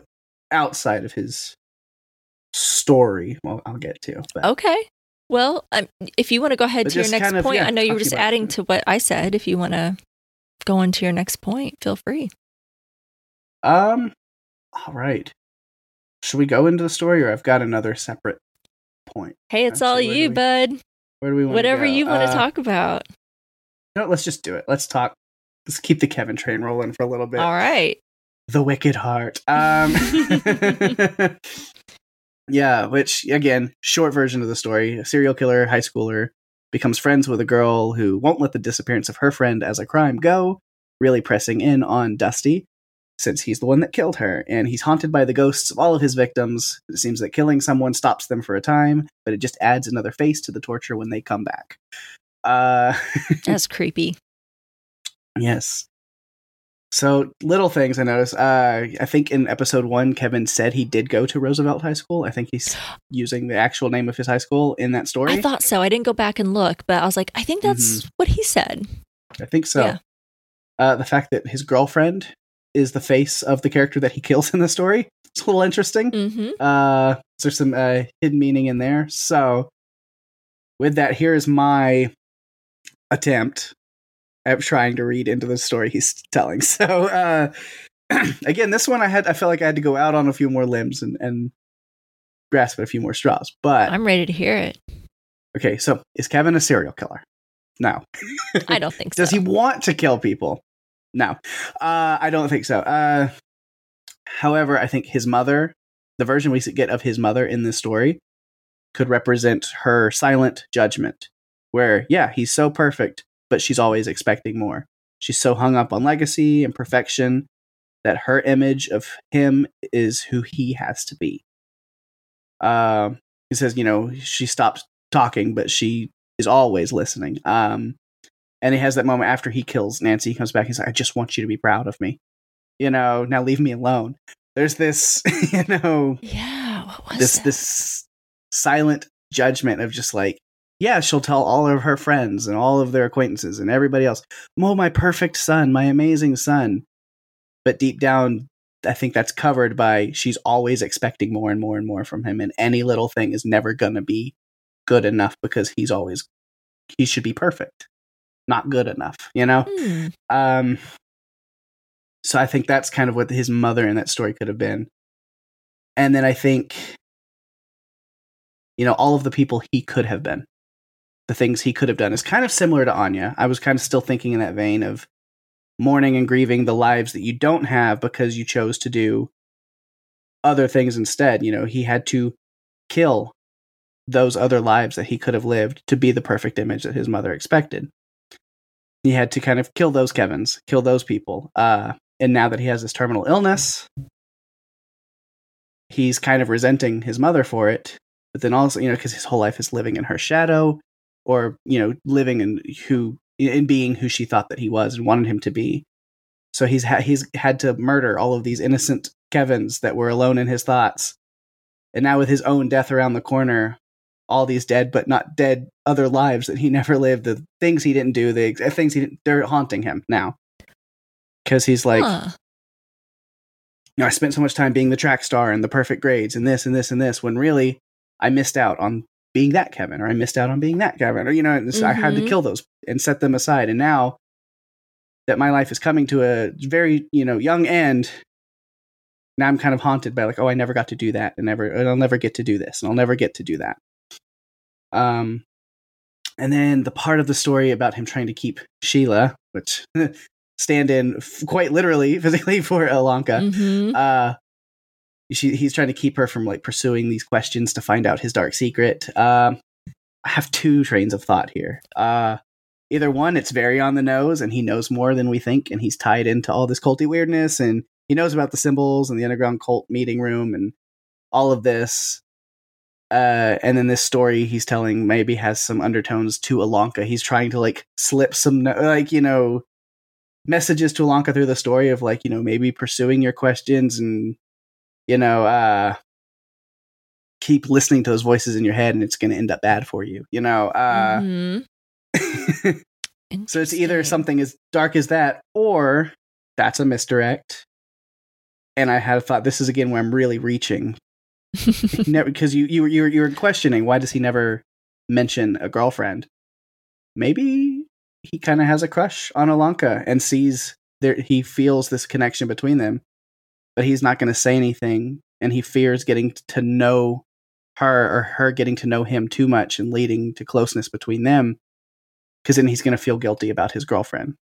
outside of his story. Well, I'll get to. But Okay. Well, um, if you want to go ahead But to your next kind of, point, yeah, I know you were just adding to what I said. If you want to go on to your next point, feel free. Um, all right. Should we go into the story, or I've got another separate point? Hey, it's all you, we- bud. Where do we want? Whatever you want Uh, to talk about. No, let's just do it. Let's talk. Let's keep the Kevin train rolling for a little bit. All right. The Wicked Heart. Um, Yeah, which again, short version of the story: a serial killer, high schooler, becomes friends with a girl who won't let the disappearance of her friend as a crime go, really pressing in on Dusty since he's the one that killed her, and he's haunted by the ghosts of all of his victims. It seems that killing someone stops them for a time, but it just adds another face to the torture when they come back. Uh, That's creepy. yes. So little things I noticed. Uh, I think in episode one, Kevin said he did go to Roosevelt High School. I think he's using the actual name of his high school in that story. I thought so. I didn't go back and look, but I was like, I think that's what he said. I think so. Yeah. Uh, the fact that his girlfriend is the face of the character that he kills in the story. It's a little interesting. hmm Uh, there's some uh, hidden meaning in there. So, with that, here is my attempt at trying to read into the story he's telling. So, uh, again, this one I had, I felt like I had to go out on a few more limbs and, and grasp at a few more straws. But I'm ready to hear it. okay, so is Kevin a serial killer? No. I don't think so. Does he want to kill people? No, uh, I don't think so. Uh, however, I think his mother, the version we get of his mother in this story, could represent her silent judgment. Where, yeah, he's so perfect, but she's always expecting more. She's so hung up on legacy and perfection that her image of him is who he has to be. Uh, he says, you know, she stops talking, but she is always listening. Um, and he has that moment after he kills Nancy. He comes back. He's like, "I just want you to be proud of me." You know, now leave me alone. There's this, you know, yeah. What was this that? this silent judgment of just like, yeah, she'll tell all of her friends and all of their acquaintances and everybody else, "Oh, my perfect son, my amazing son." But deep down, I think that's covered by she's always expecting more and more and more from him, and any little thing is never gonna be good enough because he's always he should be perfect, not good enough. You know. Hmm. Um, so I think that's kind of what his mother in that story could have been. And then I think, you know, all of the people he could have been, the things he could have done is kind of similar to Anya. I was kind of still thinking in that vein of mourning and grieving the lives that you don't have because you chose to do other things instead. You know, he had to kill those other lives that he could have lived to be the perfect image that his mother expected he had to kind of kill those Kevins, kill those people. Uh, and now that he has this terminal illness, he's kind of resenting his mother for it. But then also, you know, because his whole life is living in her shadow, or you know, living and who in being who she thought that he was and wanted him to be. So he's ha- he's had to murder all of these innocent Kevins that were alone in his thoughts, and now with his own death around the corner, all these dead but not dead other lives that he never lived, the things he didn't do, the things he didn't, they're haunting him now. Because he's like, Huh. you know, I spent so much time being the track star and the perfect grades and this and this and this, when really I missed out on being that Kevin, or I missed out on being that Kevin, or you know, so I had to Mhm. kill those and set them aside. And now that my life is coming to a very you know young end, now I'm kind of haunted by like, oh, I never got to do that, and never, and I'll never get to do this, and I'll never get to do that. Um, and then the part of the story about him trying to keep Sheila, which stand in f- quite literally, physically for Ilonka. Mhm. Uh, she, he's trying to keep her from like pursuing these questions to find out his dark secret. Um, I have two trains of thought here. Uh, either one, it's very on the nose, and he knows more than we think, and he's tied into all this culty weirdness, and he knows about the symbols and the underground cult meeting room and all of this. Uh, and then this story he's telling maybe has some undertones to Ilonka. He's trying to like slip some like you know messages to Ilonka through the story of like you know maybe pursuing your questions and you know uh keep listening to those voices in your head and it's going to end up bad for you. You know. Uh, Mhm. so it's either something as dark as that or that's a misdirect. And I had thought this is again where I'm really reaching because you you were you you were questioning why does he never mention a girlfriend? Maybe he kind of has a crush on Ilonka and sees there he feels this connection between them, but he's not going to say anything, and he fears getting to know her or her getting to know him too much and leading to closeness between them, because then he's going to feel guilty about his girlfriend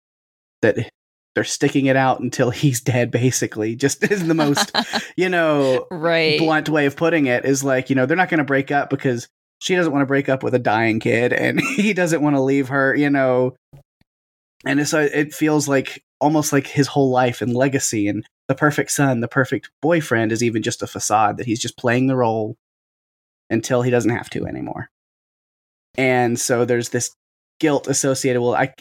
that they're sticking it out until he's dead basically just is the most you know right. blunt way of putting it is like you know they're not going to break up because she doesn't want to break up with a dying kid and he doesn't want to leave her you know and so uh, it feels like almost like his whole life and legacy and the perfect son the perfect boyfriend is even just a facade that he's just playing the role until he doesn't have to anymore. And so there's this guilt associated well i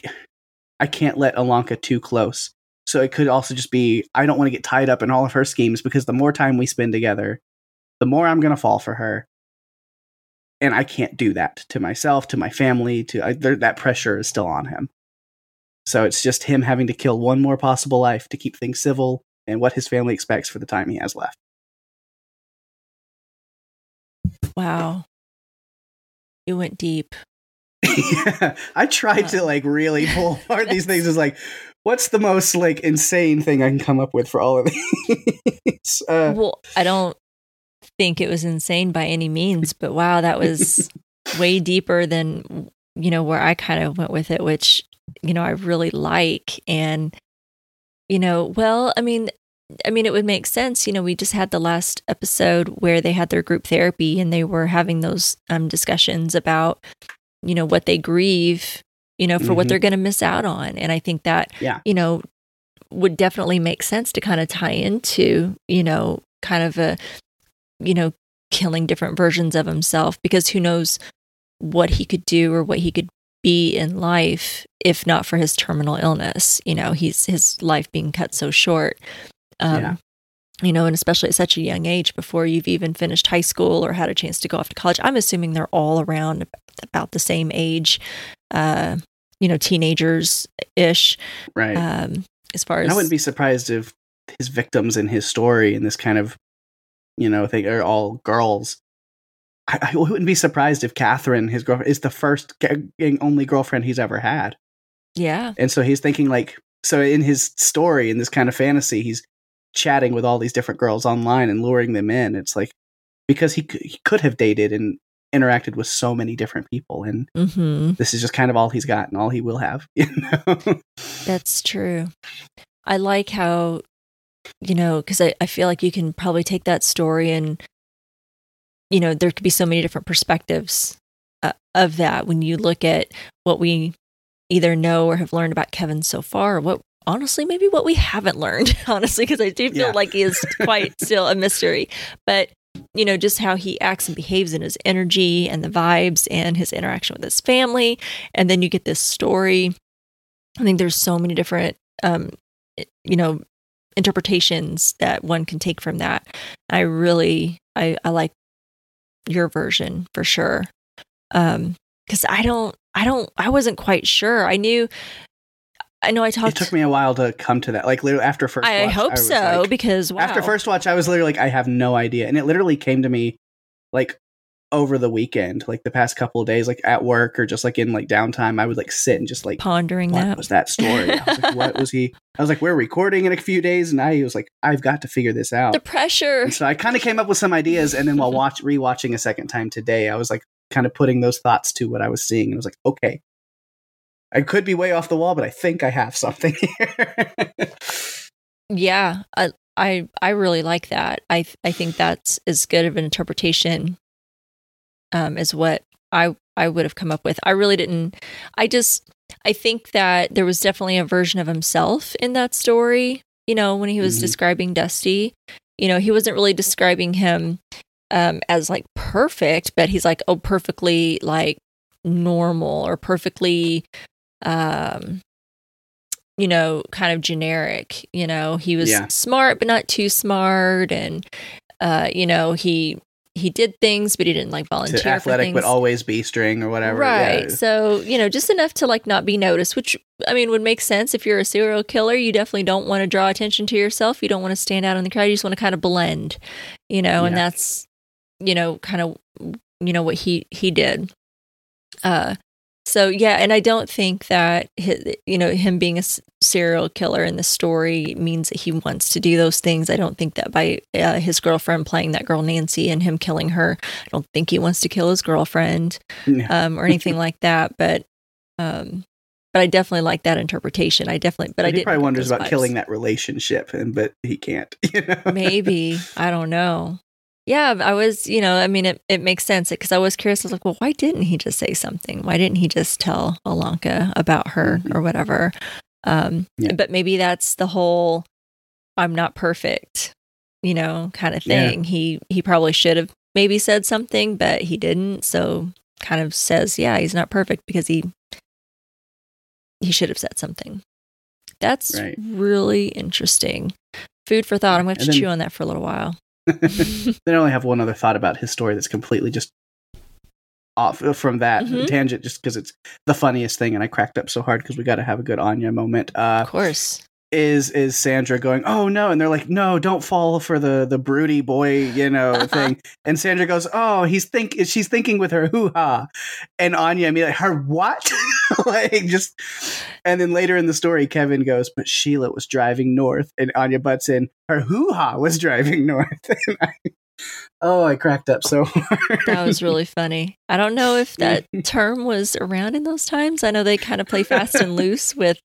i can't let Ilonka too close. So it could also just be i don't want to get tied up in all of her schemes because the more time we spend together the more i'm going to fall for her. And i can't do that to myself to my family to I, that pressure is still on him so it's just him having to kill one more possible life to keep things civil and what his family expects for the time he has left Wow. You went deep. yeah, I tried to like really pull apart these things. Is like, what's the most like insane thing I can come up with for all of these? Uh, Well, I don't think it was insane by any means, but wow, that was way deeper than you know where I kind of went with it, which you know I really like. And you know, well, I mean, I mean, it would make sense. You know, we just had the last episode where they had their group therapy and they were having those um, discussions about you know what they grieve, you know, for what Mhm. they're going to miss out on. And I think that yeah, you know, would definitely make sense to kind of tie into, you know, kind of a, you know, killing different versions of himself because who knows what he could do or what he could be in life if not for his terminal illness. You know, he's his life being cut so short. Um, Yeah. You know, and especially at such a young age before you've even finished high school or had a chance to go off to college. I'm assuming they're all around about the same age, uh, you know, teenagers ish right. um, as far And as I wouldn't be surprised if his victims in his story in this kind of, you know, thing are all girls. I, I wouldn't be surprised if Catherine, his girlfriend, is the first only girlfriend he's ever had. yeah, And so he's thinking like, so in his story, in this kind of fantasy, he's chatting with all these different girls online and luring them in. It's like because he c- he could have dated and interacted with so many different people, and hmm this is just kind of all he's got and all he will have. You know? that's true. I like how you know because I, I feel like you can probably take that story and you know there could be so many different perspectives uh, of that when you look at what we either know or have learned about Kevin so far, or what honestly maybe what we haven't learned honestly because I do feel Yeah. like he is quite still a mystery, but you know just how he acts and behaves in his energy and the vibes and his interaction with his family. And then you get this story. I think there's so many different um you know interpretations that one can take from that. I really i i like your version for sure um because i don't i don't i wasn't quite sure i knew i know i talked. it took me a while to come to that. Like literally after first, i watch, hope was so like- because wow. after first watch, I was literally like, I have no idea, and it literally came to me like over the weekend, like the past couple of days, like at work or just like in like downtime. I would like sit and just like pondering that. what that was that story? I was like, what was he? I was like, we're recording in a few days, and I was like, I've got to figure this out. the pressure And so I kind of came up with some ideas, and then while watch rewatching a second time today, I was like, kind of putting those thoughts to what I was seeing, and I was like, okay, I could be way off the wall, but I think I have something here. Yeah, I I I really like that. I I think that's as good of an interpretation um as what I I would have come up with. I really didn't I just I think that there was definitely a version of himself in that story, you know, when he was Mhm. describing Dusty. You know, he wasn't really describing him um as like perfect, but he's like oh perfectly like normal or perfectly um you know, kind of generic. You know, he was Yeah. smart but not too smart, and uh, you know, he he did things, but he didn't like volunteer to athletic, but always be string or whatever. Right. Yeah. So, you know, just enough to like not be noticed, which I mean would make sense if you're a serial killer. You definitely don't want to draw attention to yourself. You don't want to stand out in the crowd. You just want to kind of blend, you know, and that's, you know, kind of, you know, what he he did. Uh so yeah, and I don't think that his, you know him being a s- serial killer in the story means that he wants to do those things. I don't think that by uh, his girlfriend playing that girl Nancy and him killing her, I don't think he wants to kill his girlfriend Yeah. um, or anything like that. But um, but I definitely like that interpretation. I definitely, but I he did probably wonders about killing that relationship, and but he can't. You know? Maybe I don't know. Yeah, I was, you know, I mean, it, it makes sense because I was curious. I was like, well, why didn't he just say something? Why didn't he just tell Ilonka about her Mhm. or whatever? Um, Yeah. But maybe that's the whole I'm not perfect, you know, kind of Yeah. thing. He he probably should have maybe said something, but he didn't. So kind of says, yeah, he's not perfect because he he should have said something. That's Right. really interesting. Food for thought. I'm going to then- chew on that for a little while. then I only have one other thought about his story that's completely just off uh, from that Mhm. tangent, just because it's the funniest thing, and I cracked up so hard because we got to have a good Anya moment. Uh, Of course. Is is Sandra going, "Oh no," and they're like, "No, don't fall for the the broody boy, you know, thing." And Sandra goes, "Oh, he's think she's thinking with her hoo ha," and Anya I mean, like "Her what?" like just, and then later in the story, Kevin goes, "But Sheila was driving north," and Anya butts in, "Her hoo ha was driving north." And I, oh, I cracked up so hard. That was really funny. I don't know if that term was around in those times. I know they kind of play fast and loose with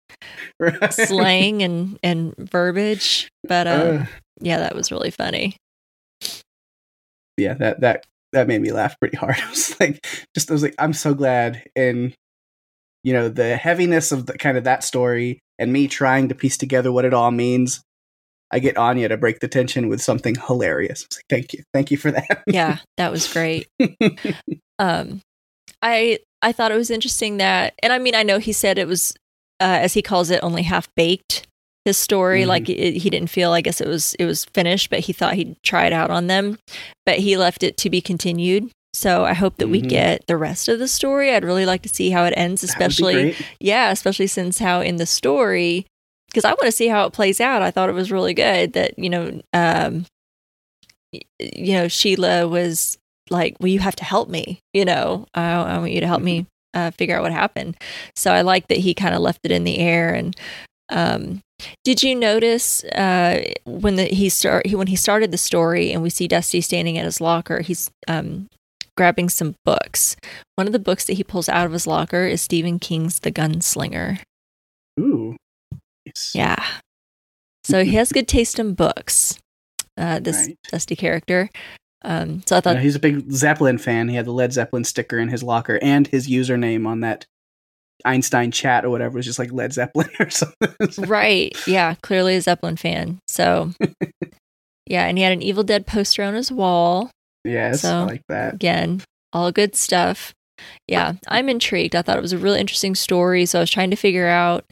Right. slang and, and verbiage, but um, Uh, yeah, that was really funny. yeah, that that that made me laugh pretty hard. I was like, just I was like, I'm so glad and you know the heaviness of the kind of that story and me trying to piece together what it all means. I get Anya to break the tension with something hilarious. Like, thank you, thank you for that. Yeah, that was great. Um, I I thought it was interesting that, and I mean, I know he said it was, uh, as he calls it, only half baked. His story, Mhm. like it, he didn't feel, I guess it was it was finished, but he thought he'd try it out on them, but he left it to be continued. So I hope that we Mhm. get the rest of the story. I'd really like to see how it ends, That would be especially yeah, especially since how in the story, because I want to see how it plays out. I thought it was really good that you know, um, you know, Sheila was like, "Well, you have to help me. You know, I, I want you to help me uh, figure out what happened." So I like that he kind of left it in the air. And um, did you notice uh, when the, he start he, when he started the story and we see Dusty standing at his locker, he's um, grabbing some books. One of the books that he pulls out of his locker is Stephen King's The Gunslinger. Ooh, nice. Yeah. So he has good taste in books, uh, this Right. Dusty character. Um, so I thought, Yeah, he's a big Zeppelin fan. He had the Led Zeppelin sticker in his locker, and his username on that Einstein chat or whatever was just like Led Zeppelin or something. right. Yeah. Clearly a Zeppelin fan. So, yeah. And he had an Evil Dead poster on his wall. yes, So- I like that. Again, all good stuff. Yeah. I'm intrigued. I thought it was a really interesting story. So I was trying to figure out,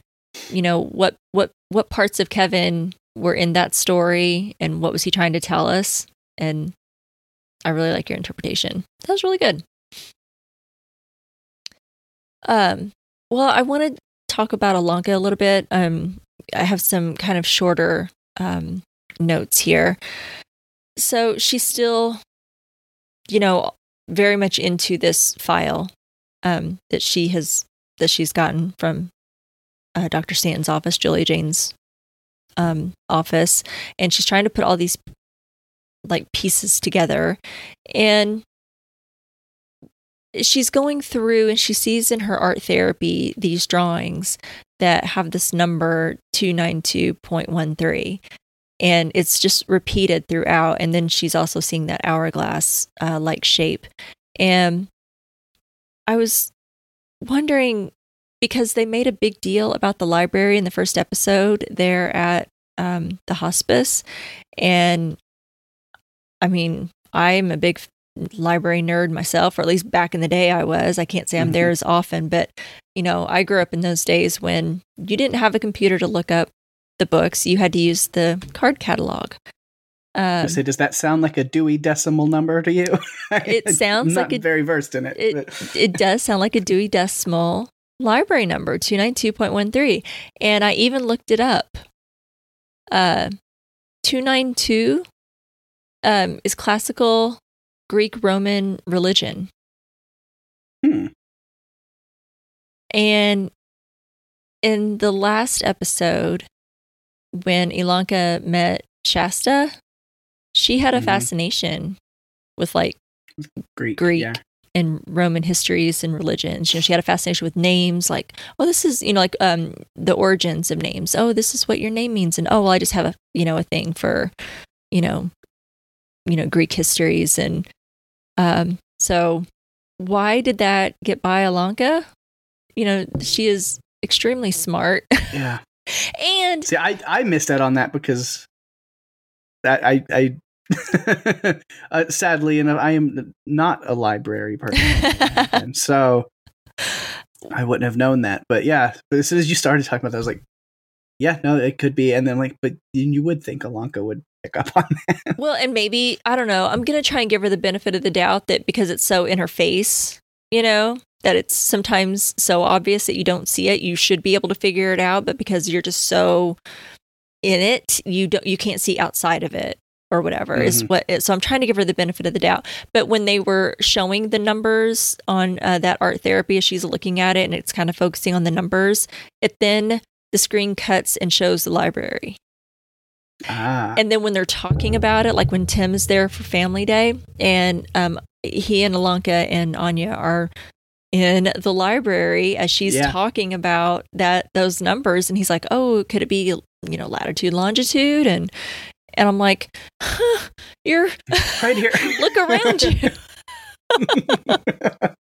you know, what, what, what parts of Kevin were in that story and what was he trying to tell us. And I really like your interpretation. That was really good. Um, well, I want to talk about Ilonka a little bit. Um, I have some kind of shorter um, notes here. So she's still, you know, very much into this file um, that she has that she's gotten from uh, Dr. Stanton's office, Julia Jayne's um, office, and she's trying to put all these like pieces together, and she's going through and she sees in her art therapy these drawings that have this number 292.13 and it's just repeated throughout. And then she's also seeing that hourglass uh, like shape. And i was wondering because they made a big deal about the library in the first episode there at um, the hospice and i mean i'm a big library nerd myself, or at least back in the day I was. I can't say I'm there Mhm. as often, but you know, I grew up in those days when you didn't have a computer to look up the books. You had to use the card catalog. Um, say, does that sound like a Dewey Decimal number to you? It sounds I'm like not a- very versed in it. it it does sound like a Dewey Decimal library number, 292.13. And I even looked it up. Uh 292 um is classical Greek Roman religion. Hmm. And in the last episode, when Ilonka met Shasha, she had a Mhm. fascination with like Greek. Greek. Yeah. And Roman histories and religions. You know, she had a fascination with names, like, oh, this is, you know, like um, the origins of names. Oh, this is what your name means, and oh, well, I just have a, you know, a thing for, you know, you know, Greek histories, and um, so why did that get by Ilonka? You know, she is extremely smart, Yeah. and See, I I missed out on that because that I I uh, sadly enough I am not a library person, so I wouldn't have known that. But yeah, but as soon as you started talking about that, I was like, yeah, no, it could be. And then like, but you would think Ilonka would pick up on that. Well, and maybe, I don't know, I'm going to try and give her the benefit of the doubt that because it's so in her face, you know, that it's sometimes so obvious that you don't see it, you should be able to figure it out, but because you're just so in it, you don't you can't see outside of it or whatever is Mhm. what it, so I'm trying to give her the benefit of the doubt. But when they were showing the numbers on uh, that art therapy as she's looking at it and it's kind of focusing on the numbers, it then the screen cuts and shows the library. Ah, And then when they're talking about it, like when Tim is there for Family Day, and um, he and Ilonka and Anya are in the library as she's Yeah. talking about that those numbers, and he's like, "Oh, could it be you know latitude, longitude?" and and I'm like, huh, "You're right here. look around you."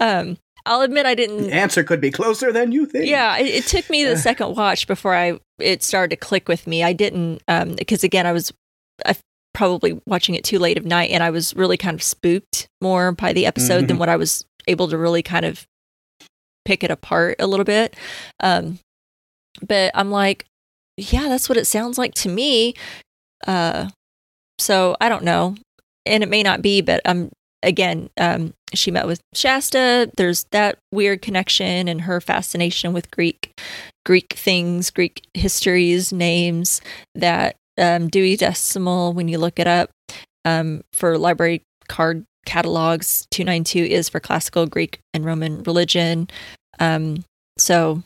um, I'll admit I didn't the answer could be closer than you think. yeah, it, it took me the second watch before I it started to click with me. I didn't um because again I was I probably watching it too late of night and I was really kind of spooked more by the episode than Mhm. what I was able to really kind of pick it apart a little bit. Um but I'm like yeah, that's what it sounds like to me. Uh so I don't know. And it may not be, but um again, um she met with Shasta. There's that weird connection and her fascination with Greek Greek things, Greek histories, names that um, Dewey Decimal, when you look it up um, for library card catalogs, 292 is for classical Greek and Roman religion. Um, so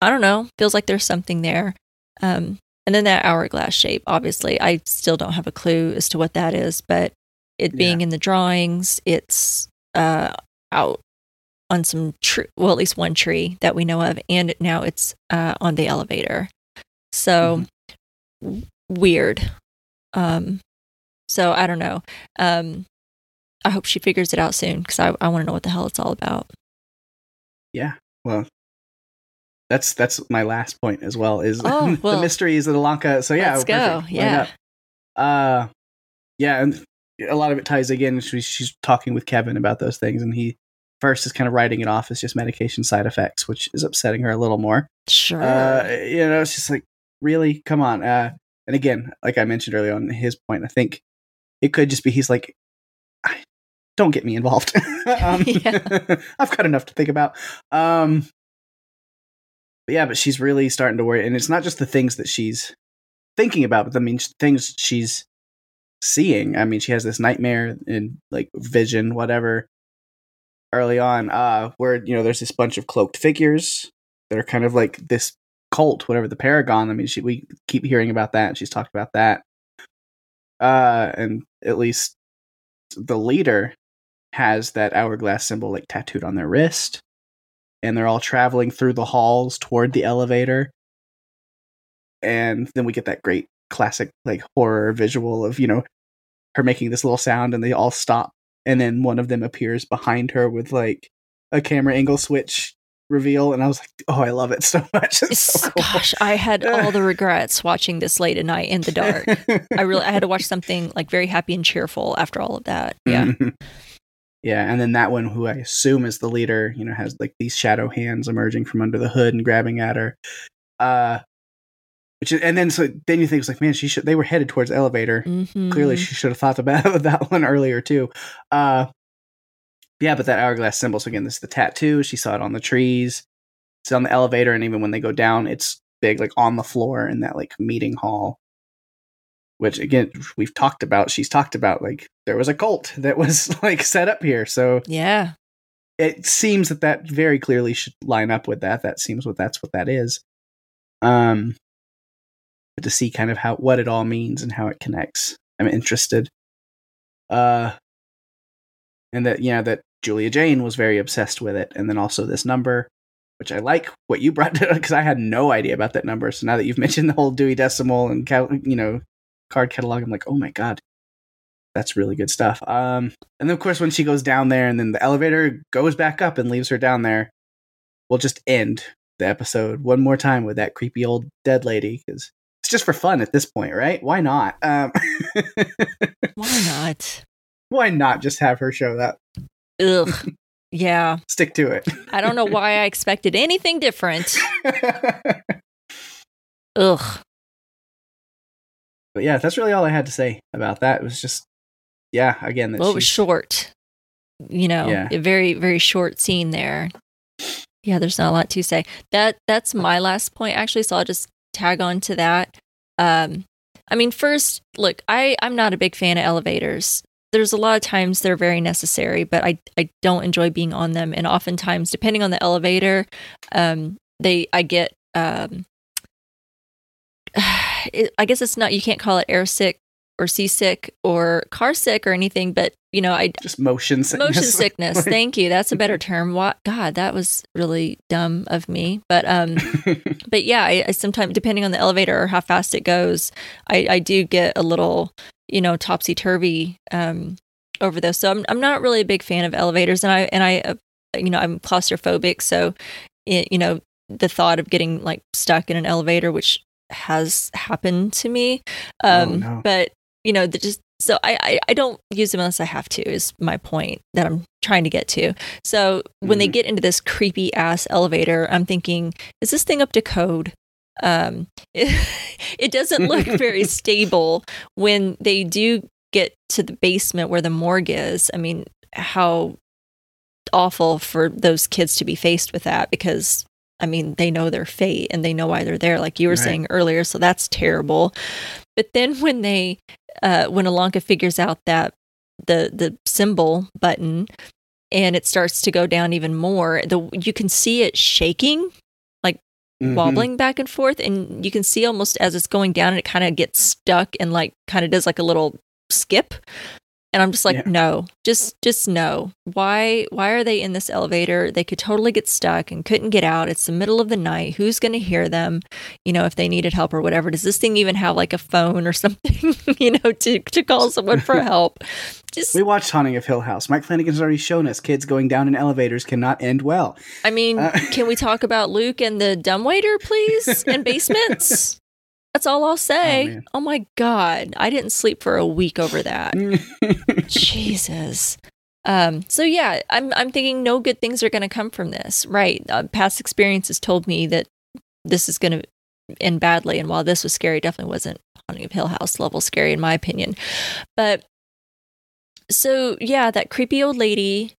I don't know, feels like there's something there. Um, and then that hourglass shape, obviously, I still don't have a clue as to what that is, but it being in the drawings, it's uh, out on some tree, well, at least one tree that we know of, and now it's uh, on the elevator. So w- weird. Um, so I don't know. Um, I hope she figures it out soon because I, I want to know what the hell it's all about. Yeah. Well, that's that's my last point as well. Is Oh, the well, mysteries of the Lanka? So yeah, let's go. Yeah. Uh, yeah, and a lot of it ties again. She's, she's talking with Kevin about those things, and he first is kind of writing it off as just medication side effects, which is upsetting her a little more. Sure. Uh, you know, it's just like, really, come on. Uh, and again, like I mentioned earlier on his point, I think it could just be he's like, "I- don't get me involved. um. I've got enough to think about. Um, but yeah, but she's really starting to worry, and it's not just the things that she's thinking about, but I mean, things she's seeing. I mean, she has this nightmare and like vision, whatever. Early on, uh, where you know there's this bunch of cloaked figures that are kind of like this cult, whatever the Paragon. I mean, she, we keep hearing about that. And she's talked about that. Uh, and at least the leader has that hourglass symbol like tattooed on their wrist, and they're all traveling through the halls toward the elevator. And then we get that great classic like horror visual of you know her making this little sound, and they all stop, and then one of them appears behind her with like a camera angle switch reveal, and I was like, oh, I love it so much. It's so cool. Gosh, I had all the regrets watching this late at night in the dark. I really I had to watch something like very happy and cheerful after all of that. Yeah. Yeah, and then that one, who I assume is the leader, you know, has like these shadow hands emerging from under the hood and grabbing at her. Uh, which is, and then so then you think it's like, man, she should. They were headed towards the elevator. Mhm. Clearly, she should have thought about that one earlier too. Uh, yeah, but that hourglass symbol. So again, this is the tattoo. She saw it on the trees. It's on the elevator, and even when they go down, it's big, like on the floor in that like meeting hall. Which again, we've talked about. She's talked about like there was a cult that was like set up here. So Yeah. it seems that that very clearly should line up with that. That seems what that's what that is. Um, but to see kind of how what it all means and how it connects, I'm interested. Uh, and that you know that Julia Jayne was very obsessed with it, and then also this number, which I like what you brought to because I had no idea about that number. So now that you've mentioned the whole Dewey Decimal and you know card catalog, I'm like, oh my god, that's really good stuff. Um, and then of course when she goes down there, and then the elevator goes back up and leaves her down there, we'll just end the episode one more time with that creepy old dead lady because it's just for fun at this point, right? Why not? Um, Why not? why not just have her show that? Ugh. Yeah. Stick to it. I don't know why I expected anything different. Ugh. But yeah, that's really all I had to say about that. It was just, yeah, again, Well, it was short. You know, Yeah. a very, very short scene there. Yeah, there's not a lot to say. That that's my last point actually, so I'll just tag on to that. Um I mean, first, look, I I'm not a big fan of elevators. There's a lot of times they're very necessary, but I I don't enjoy being on them and oftentimes depending on the elevator, um they I get um it, I guess it's not you can't call it air sick or seasick or car sick or anything, but you know, I just motion sickness. motion sickness. Thank you. That's a better term. What God, that was really dumb of me. But um, but yeah, I, I sometimes depending on the elevator or how fast it goes, I I do get a little you know topsy turvy um over those. So I'm I'm not really a big fan of elevators, and I and I uh, you know I'm claustrophobic, so it, you know the thought of getting like stuck in an elevator, which has happened to me. Um, Oh, no. but you know, the just so I, I I don't use them unless I have to. Is my point that I'm trying to get to. So when they Mhm. get into this creepy ass elevator, I'm thinking, is this thing up to code? Um, it, it doesn't look very stable when they do get to the basement where the morgue is. I mean, how awful for those kids to be faced with that because I mean, they know their fate and they know why they're there, like you were Right. saying earlier. So that's terrible. But then when they, uh, when Ilonka figures out that the the symbol button and it starts to go down even more, the you can see it shaking, Mhm. wobbling back and forth, and you can see almost as it's going down, and it kind of gets stuck and like kind of does like a little skip. And I'm just like, Yeah. no, just just no. Why why are they in this elevator? They could totally get stuck and couldn't get out. It's the middle of the night. Who's going to hear them? You know, if they needed help or whatever. Does this thing even have like a phone or something? you know, to to call someone for help? Just We watched Haunting of Hill House. Mike Flanagan's already shown us kids going down in elevators cannot end well. I mean, Uh, can we talk about Luke and the dumbwaiter, please? And basements? That's all I'll say. man. Oh, my God. I didn't sleep for a week over that. Jesus. Um, so yeah, I'm I'm thinking no good things are gonna come from this. Right. Uh, past experiences told me that this is gonna end badly. And while this was scary, definitely wasn't Haunting of Hill House level scary in my opinion. But so yeah, that creepy old lady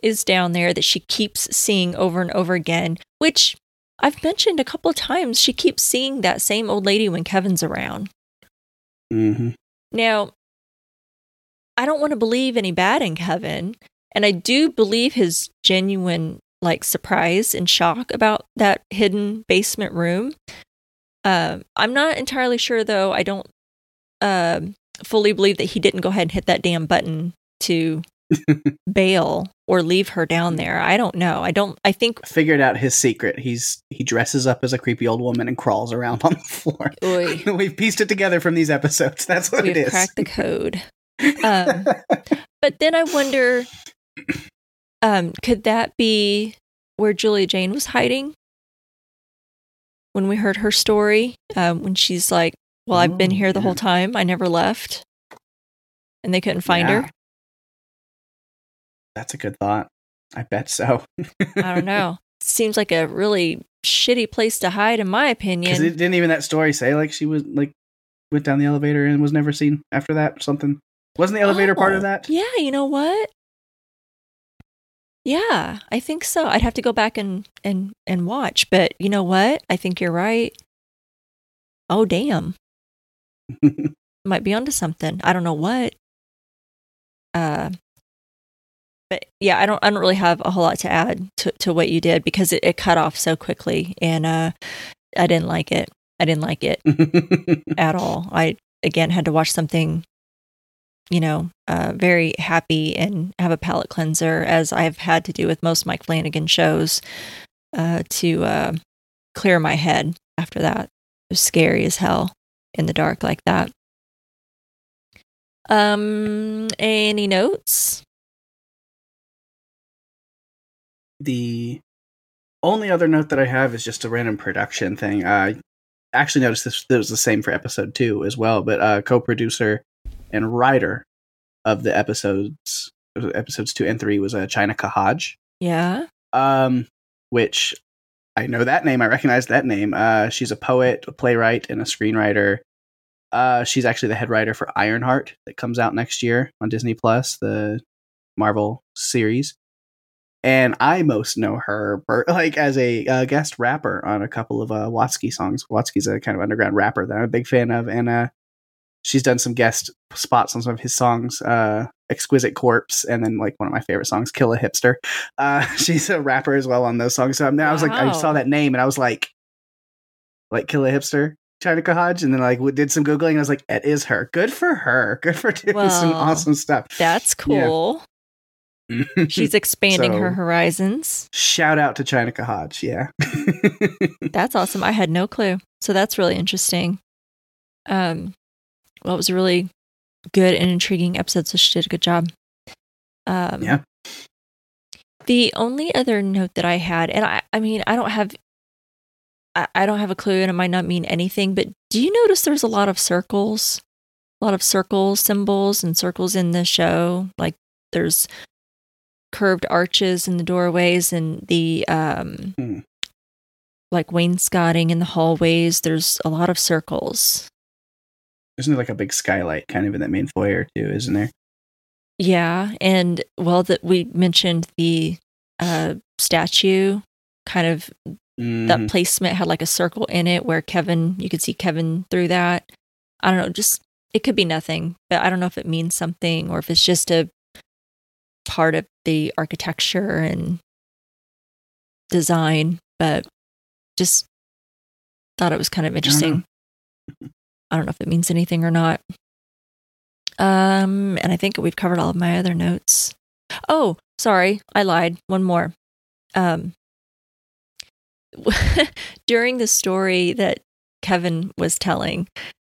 is down there that she keeps seeing over and over again, which I've mentioned a couple of times. She keeps seeing that same old lady when Kevin's around. Mm-hmm. Now, I don't want to believe any bad in Kevin, and I do believe his genuine like surprise and shock about that hidden basement room. Um, I'm not entirely sure though. I don't um, fully believe that he didn't go ahead and hit that damn button to bail or leave her down there. I don't know. I don't. I think. Figured out his secret. He's he dresses up as a creepy old woman and crawls around on the floor. We've pieced it together from these episodes. That's what it we've is. cracked the code. Um, But then I wonder, um, could that be where Julia Jayne was hiding when we heard her story? Um, when she's like, "Well, I've been here the whole time. I never left," and they couldn't find Yeah. her. That's a good thought. I bet so. I don't know. Seems like a really shitty place to hide, in my Because opinion. it didn't even that story say like she was like went down the elevator and was never seen after that or something. Wasn't the elevator part of Oh, that? Yeah, you know what? Yeah, I think so. I'd have to go back and and and watch, but you know what? I think you're right. Oh damn. Might be onto something. I don't know what. Uh but yeah, I don't I don't really have a whole lot to add to, to what you did because it, it cut off so quickly and uh I didn't like it. I didn't like it at all. I again had to watch something you know, uh, very happy and have a palate cleanser, as I've had to do with most Mike Flanagan shows, uh, to uh, clear my head after that. It was scary as hell in the dark like that. Um, any notes? The only other note that I have is just a random production thing. I actually noticed this, this was the same for episode two as well, but uh, co-producer and writer of the episodes episodes two and three was uh, Chinaka Hodge, Yeah. um, which I know that name. I recognize that name. Uh, she's a poet, a playwright, and a screenwriter. Uh, she's actually the head writer for Ironheart that comes out next year on Disney Plus, the Marvel series. And I most know her like as a uh, guest rapper on a couple of uh, Watsky songs. Watsky's a kind of underground rapper that I'm a big fan of, and uh, she's done some guest spots on some of his songs. Uh, Exquisite Corpse, and then like one of my favorite songs, Kill a Hipster. Uh, she's a rapper as well on those songs. So I'm, I was like, I saw that name and I was like, like Kill a Hipster, Chinaka Hodge, and then like did some googling. And I was like, it is her. Good for her. Good for doing some awesome stuff. That's Yeah. She's expanding her horizons. Shout out to Chinaka Hodge. Yeah. That's awesome. I had no clue. So that's really interesting. Um, well, it was a really good and intriguing episode, so she did a good job. Um, Yeah. The only other note that I had, and I, I mean, I don't have, I, I don't have a clue, and it might not mean anything. But do you notice there's a lot of circles, a lot of circle symbols and circles in the show? Like there's curved arches in the doorways and the um, Hmm. like wainscoting in the hallways. There's a lot of circles. Isn't there like a big skylight kind of in that main foyer too? Isn't there? Yeah, and well, that we mentioned the uh, statue, kind of that Mhm. placement had like a circle in it where Kevin, you could see Kevin through that. I don't know, just it could be nothing, but I don't know if it means something or if it's just a part of the architecture and design, but just thought it was kind of interesting. I don't know if it means anything or not. Um, and I think we've covered all of my other notes. Oh, sorry, I lied. One more. Um, during the story that Kevin was telling,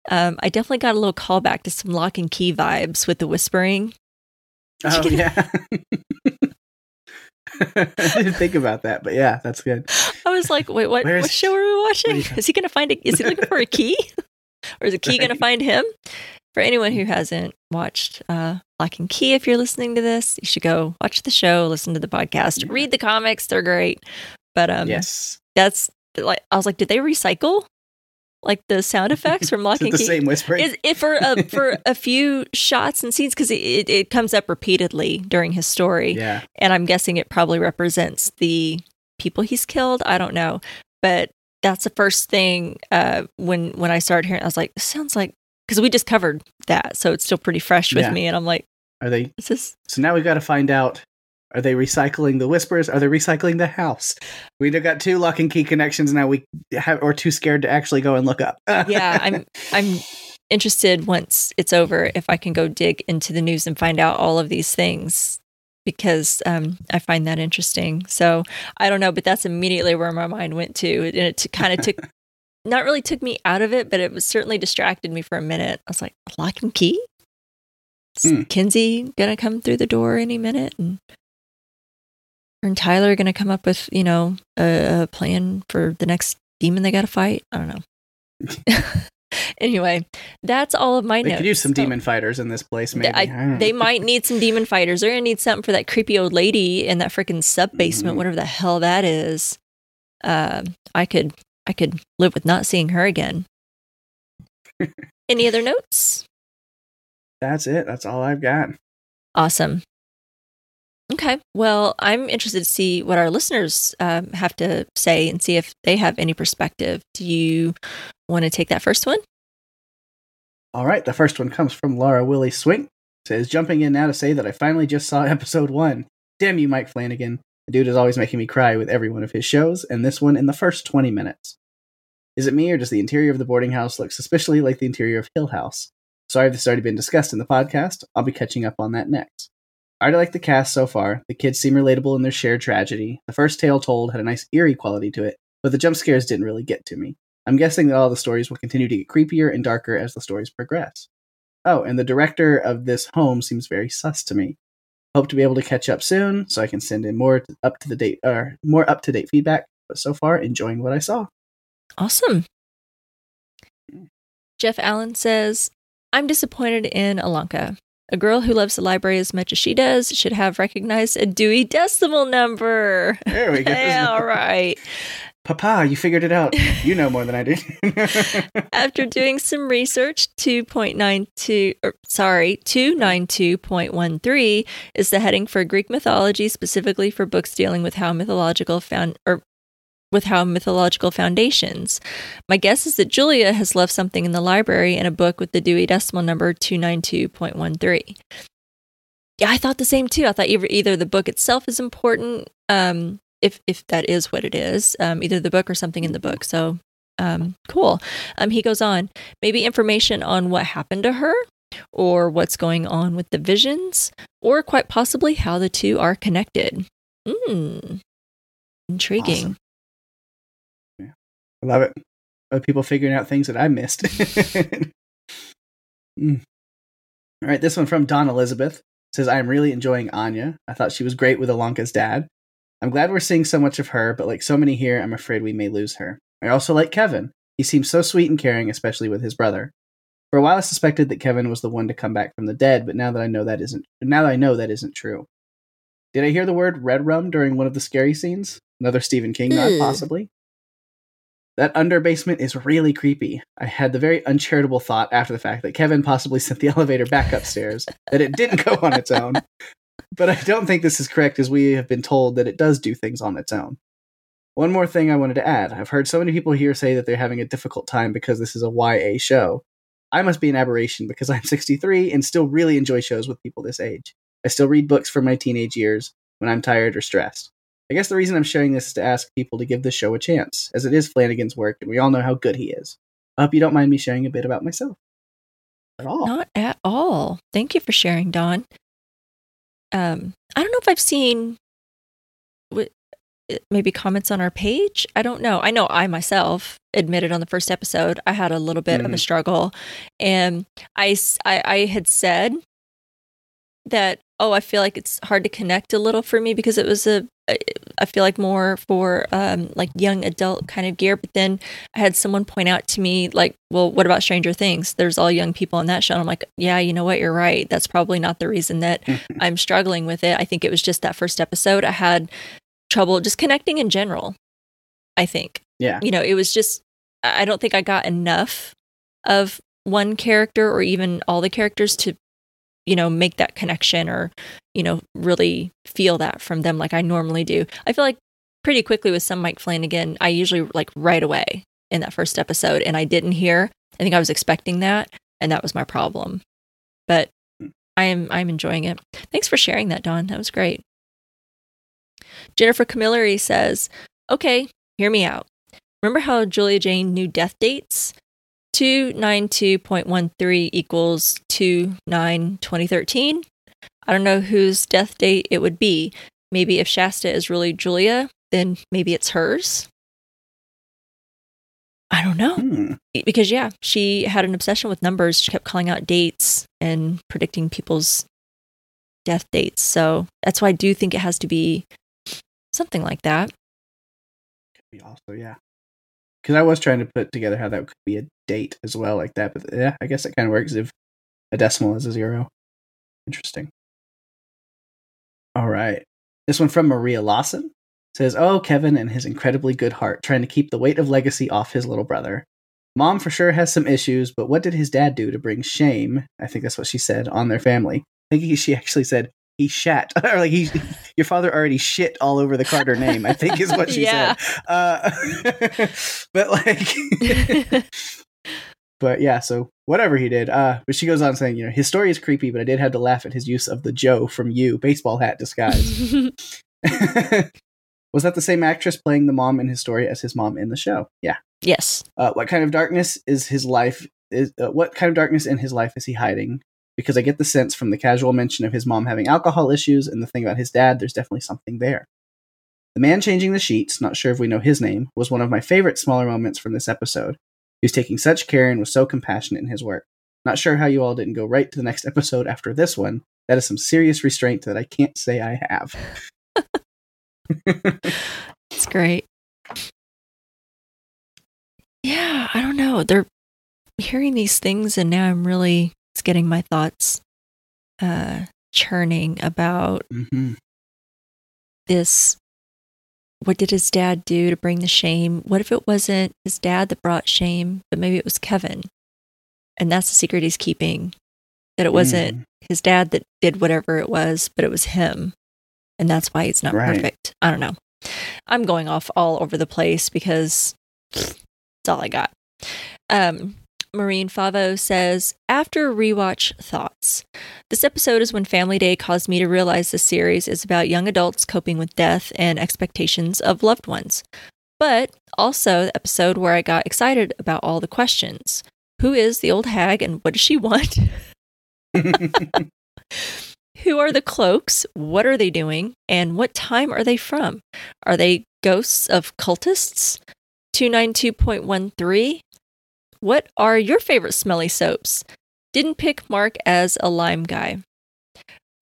um, I definitely got a little callback to some lock and key vibes with the whispering. Oh yeah. I didn't think about that, but yeah, that's good. I was like, wait, what, Where's- what show are we watching? Is he going to find a, is he looking for a key? or is a key going to find him? For anyone who hasn't watched uh, Locke & Key, if you're listening to this, you should go watch the show, listen to the podcast, read the comics. They're great. But um, yes. that's like, I was like, did they recycle like the sound effects from Lock Is it and the Key? same whispering? Is it for a, for a few shots and scenes because it, it, comes up repeatedly during his story yeah. and I'm guessing it probably represents the people he's killed. I don't know, but that's the first thing uh, when when I started hearing. I was like, this sounds like because we just covered that, so it's still pretty fresh with Yeah. me. And I'm like, Are they is this? so now we've got to find out are they recycling the whispers? Are they recycling the house? We have got two lock and key connections now. We have or too scared to actually go and look up. Yeah, I'm I'm interested once it's over if I can go dig into the news and find out all of these things because um, I find that interesting. So I don't know, but that's immediately where my mind went to, and it kind of took. Not really took me out of it, but it was certainly distracted me for a minute. I was like, lock and key? Is Hmm. Kinsey gonna come through the door any minute? And, and Tyler are gonna come up with, you know, a, a plan for the next demon they gotta fight? I don't know. anyway, that's all of my they notes. could use some So- demon fighters in this place. Maybe I- they might need some demon fighters. They're gonna need something for that creepy old lady in that freaking sub basement, Mhm. whatever the hell that is. Um, I could, I could live with not seeing her again. Any other notes? That's it. That's all I've got. Awesome. Okay. Well, I'm interested to see what our listeners um, have to say and see if they have any perspective. Do you want to take that first one? All right, the first one comes from Laura Willie Swink. Says jumping in now to say that I finally just saw episode one. Damn you, Mike Flanagan. The dude is always making me cry with every one of his shows, and this one in the first 20 minutes. Is it me, or does the interior of the boarding house look suspiciously like the interior of Hill House? Sorry if this has already been discussed in the podcast. I'll be catching up on that next. I already like the cast so far. The kids seem relatable in their shared tragedy. The first tale told had a nice eerie quality to it, but the jump scares didn't really get to me. I'm guessing that all the stories will continue to get creepier and darker as the stories progress. Oh, and the director of this home seems very sus to me. Hope to be able to catch up soon so I can send in more up to the date or more up to date feedback. But so far, enjoying what I saw. Awesome. Hmm. Jeff Allen says, I'm disappointed in Ilonka. A girl who loves the library as much as she does should have recognized a Dewey Decimal Number. There we go. yeah, all right. Papa, you figured it out. You know more than I do. After doing some research, 2.92, or sorry, 292.13 is the heading for Greek mythology, specifically for books dealing with how mythological found or with how mythological foundations. My guess is that Julia has left something in the library in a book with the Dewey Decimal number 292.13. Yeah, I thought the same too. I thought either, either the book itself is important, um, if if that is what it is, um, either the book or something in the book. So um, cool. Um, he goes on, maybe information on what happened to her, or what's going on with the visions, or quite possibly how the two are connected. Hmm. Intriguing. Awesome. I love it. Other people figuring out things that I missed. mm. All right, this one from Don Elizabeth says, I'm really enjoying Anya. I thought she was great with Ilonka's dad. I'm glad we're seeing so much of her, but like so many here, I'm afraid we may lose her. I also like Kevin. He seems so sweet and caring, especially with his brother. For a while, I suspected that Kevin was the one to come back from the dead, but now that I know that isn't now that I know that isn't true. Did I hear the word red rum during one of the scary scenes? Another Stephen King nod, possibly. That under basement is really creepy. I had the very uncharitable thought after the fact that Kevin possibly sent the elevator back upstairs, that it didn't go on its own. But I don't think this is correct, as we have been told that it does do things on its own. One more thing I wanted to add. I've heard so many people here say that they're having a difficult time because this is a YA show. I must be an aberration because I'm 63 and still really enjoy shows with people this age. I still read books from my teenage years when I'm tired or stressed. I guess the reason I'm sharing this is to ask people to give this show a chance, as it is Flanagan's work and we all know how good he is. I hope you don't mind me sharing a bit about myself. At all. Not at all. Thank you for sharing, Don. Um, I don't know if I've seen maybe comments on our page. I don't know. I know I myself admitted on the first episode I had a little bit mm-hmm. of a mm-hmm. struggle, and I, I I had said that oh I feel like it's hard to connect a little for me because it was a I feel like more for um, like young adult kind of gear. But then I had someone point out to me, like, well, what about Stranger Things? There's all young people on that show. And I'm like, yeah, you know what? You're right. That's probably not the reason that I'm struggling with it. I think it was just that first episode. I had trouble just connecting in general. I think. Yeah. You know, it was just, I don't think I got enough of one character or even all the characters to you know, make that connection or, you know, really feel that from them like I normally do. I feel like pretty quickly with some Mike Flanagan, I usually like right away in that first episode and I didn't hear. I think I was expecting that and that was my problem. But I am I'm enjoying it. Thanks for sharing that, Don. That was great. Jennifer Camilleri says, "Okay, hear me out. Remember how Julia Jayne knew death dates? 292.13 equals 2 9 2013. I don't know whose death date it would be. Maybe if Shasta is really Julia, then maybe it's hers. I don't know. Hmm. Because, yeah, she had an obsession with numbers. She kept calling out dates and predicting people's death dates. So that's why I do think it has to be something like that. Could be also, yeah because I was trying to put together how that could be a date as well, like that. But yeah, I guess it kind of works if a decimal is a zero. Interesting. All right. This one from Maria Lawson says, Oh, Kevin and his incredibly good heart, trying to keep the weight of legacy off his little brother. Mom for sure has some issues, but what did his dad do to bring shame? I think that's what she said on their family. I think she actually said he shat or like he your father already shit all over the Carter name. I think is what she yeah. said. Uh, but like, but yeah. So whatever he did. Uh, but she goes on saying, you know, his story is creepy, but I did have to laugh at his use of the Joe from you baseball hat disguise. Was that the same actress playing the mom in his story as his mom in the show? Yeah. Yes. Uh, what kind of darkness is his life is uh, what kind of darkness in his life is he hiding? Because I get the sense from the casual mention of his mom having alcohol issues and the thing about his dad, there's definitely something there. The man changing the sheets, not sure if we know his name, was one of my favorite smaller moments from this episode. He was taking such care and was so compassionate in his work. Not sure how you all didn't go right to the next episode after this one. That is some serious restraint that I can't say I have. It's great. Yeah, I don't know. They're hearing these things, and now I'm really it's getting my thoughts uh, churning about hmm this. What did his dad do to bring the shame? What if it wasn't his dad that brought shame, but maybe it was Kevin? And that's the secret he's keeping. That it wasn't Mm. his dad that did whatever it was, but it was him. And that's why he's not Right. perfect. I don't know. I'm going off all over the place because that's all I got. Um, Marine Favo says, after rewatch thoughts. This episode is when Family Day caused me to realize the series is about young adults coping with death and expectations of loved ones. But also the episode where I got excited about all the questions. Who is the old hag and what does she want? Who are the cloaks? What are they doing? And what time are they from? Are they ghosts of cultists? 292.13? What are your favorite smelly soaps? Didn't pick Mark as a lime guy.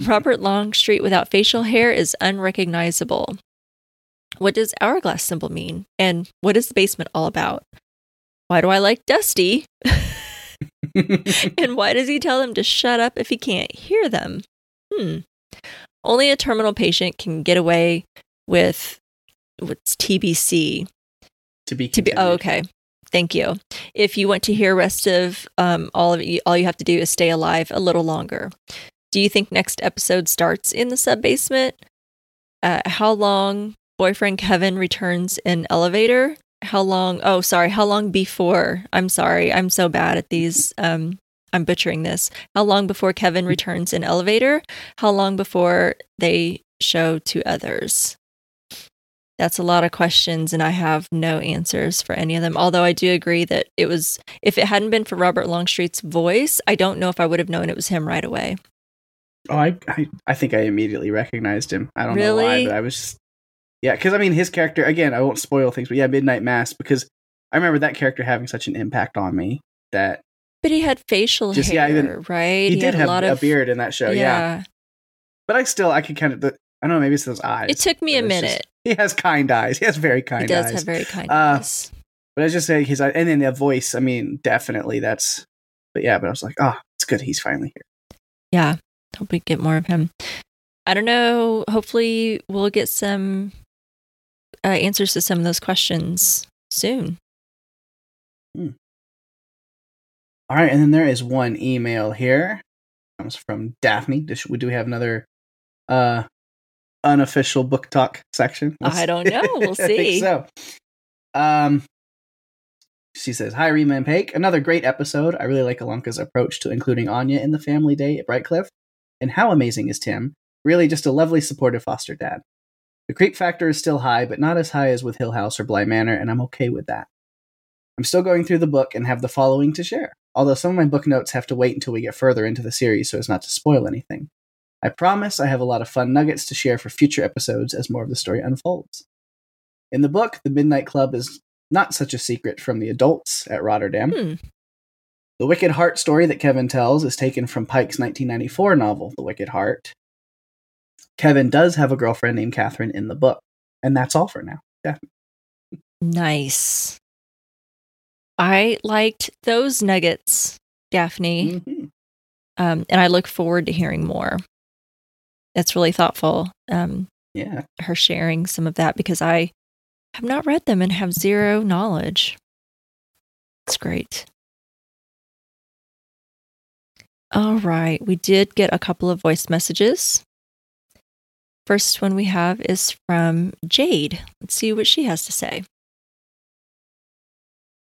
Robert Longstreet without facial hair is unrecognizable. What does hourglass symbol mean? And what is the basement all about? Why do I like Dusty? and why does he tell them to shut up if he can't hear them? Hmm. Only a terminal patient can get away with what's TBC. to be To be oh, okay. Thank you. If you want to hear rest of um, all of you, all you have to do is stay alive a little longer. Do you think next episode starts in the sub basement? Uh, how long boyfriend Kevin returns in elevator? How long? Oh, sorry. How long before? I'm sorry. I'm so bad at these. Um, I'm butchering this. How long before Kevin returns in elevator? How long before they show to others? That's a lot of questions, and I have no answers for any of them. Although I do agree that it was, if it hadn't been for Robert Longstreet's voice, I don't know if I would have known it was him right away. Oh, I, I, I think I immediately recognized him. I don't know why, but I was just, yeah, because I mean, his character again. I won't spoil things, but yeah, Midnight Mass because I remember that character having such an impact on me that But he had facial Just, hair, yeah, even- right? he, did had have a lot a of beard in that show. Yeah. but I still I could kind of I don't know maybe it's those eyes. It took me a it's just- minute. he has kind eyes. He has very kind eyes. He does eyes. have very kind Uh, eyes. but I was just saying his and then the voice. I mean, definitely that's. But yeah, but I was like, oh, it's good. He's finally here. Yeah. Hope we get more of him. I don't know. Hopefully, we'll get some uh, answers to some of those questions soon. All right, and then there is one email here. Comes from Daphne. Does- We do we have another uh unofficial book talk section. I don't know. We'll see. so, um, she says, "Hi, Rima and Paik. Another great episode. I really like Ilonka's approach to including Anya in the family day at Brightcliffe. And how amazing is Tim? Really, just a lovely, supportive foster dad. The creep factor is still high, but not as high as with Hill House or Bly Manor, and I'm okay with that. I'm still going through the book and have the following to share. Although some of my book notes have to wait until we get further into the series so as not to spoil anything. I promise I have a lot of fun nuggets to share for future episodes as more of the story unfolds. In the book, the Midnight Club is not such a secret from the adults at Rotterdam. Hmm. The Wicked Heart story that Kevin tells is taken from Pike's 1994 novel, The Wicked Heart. Kevin does have a girlfriend named Catherine in the book, and that's all for now. Yeah. Nice. I liked those nuggets, Daphne, Mhm. um, and I look forward to hearing more. That's really thoughtful. Um, Yeah. her sharing some of that because I have not read them and have zero knowledge. It's great. All right, we did get a couple of voice messages. First one we have is from Jade. Let's see what she has to say.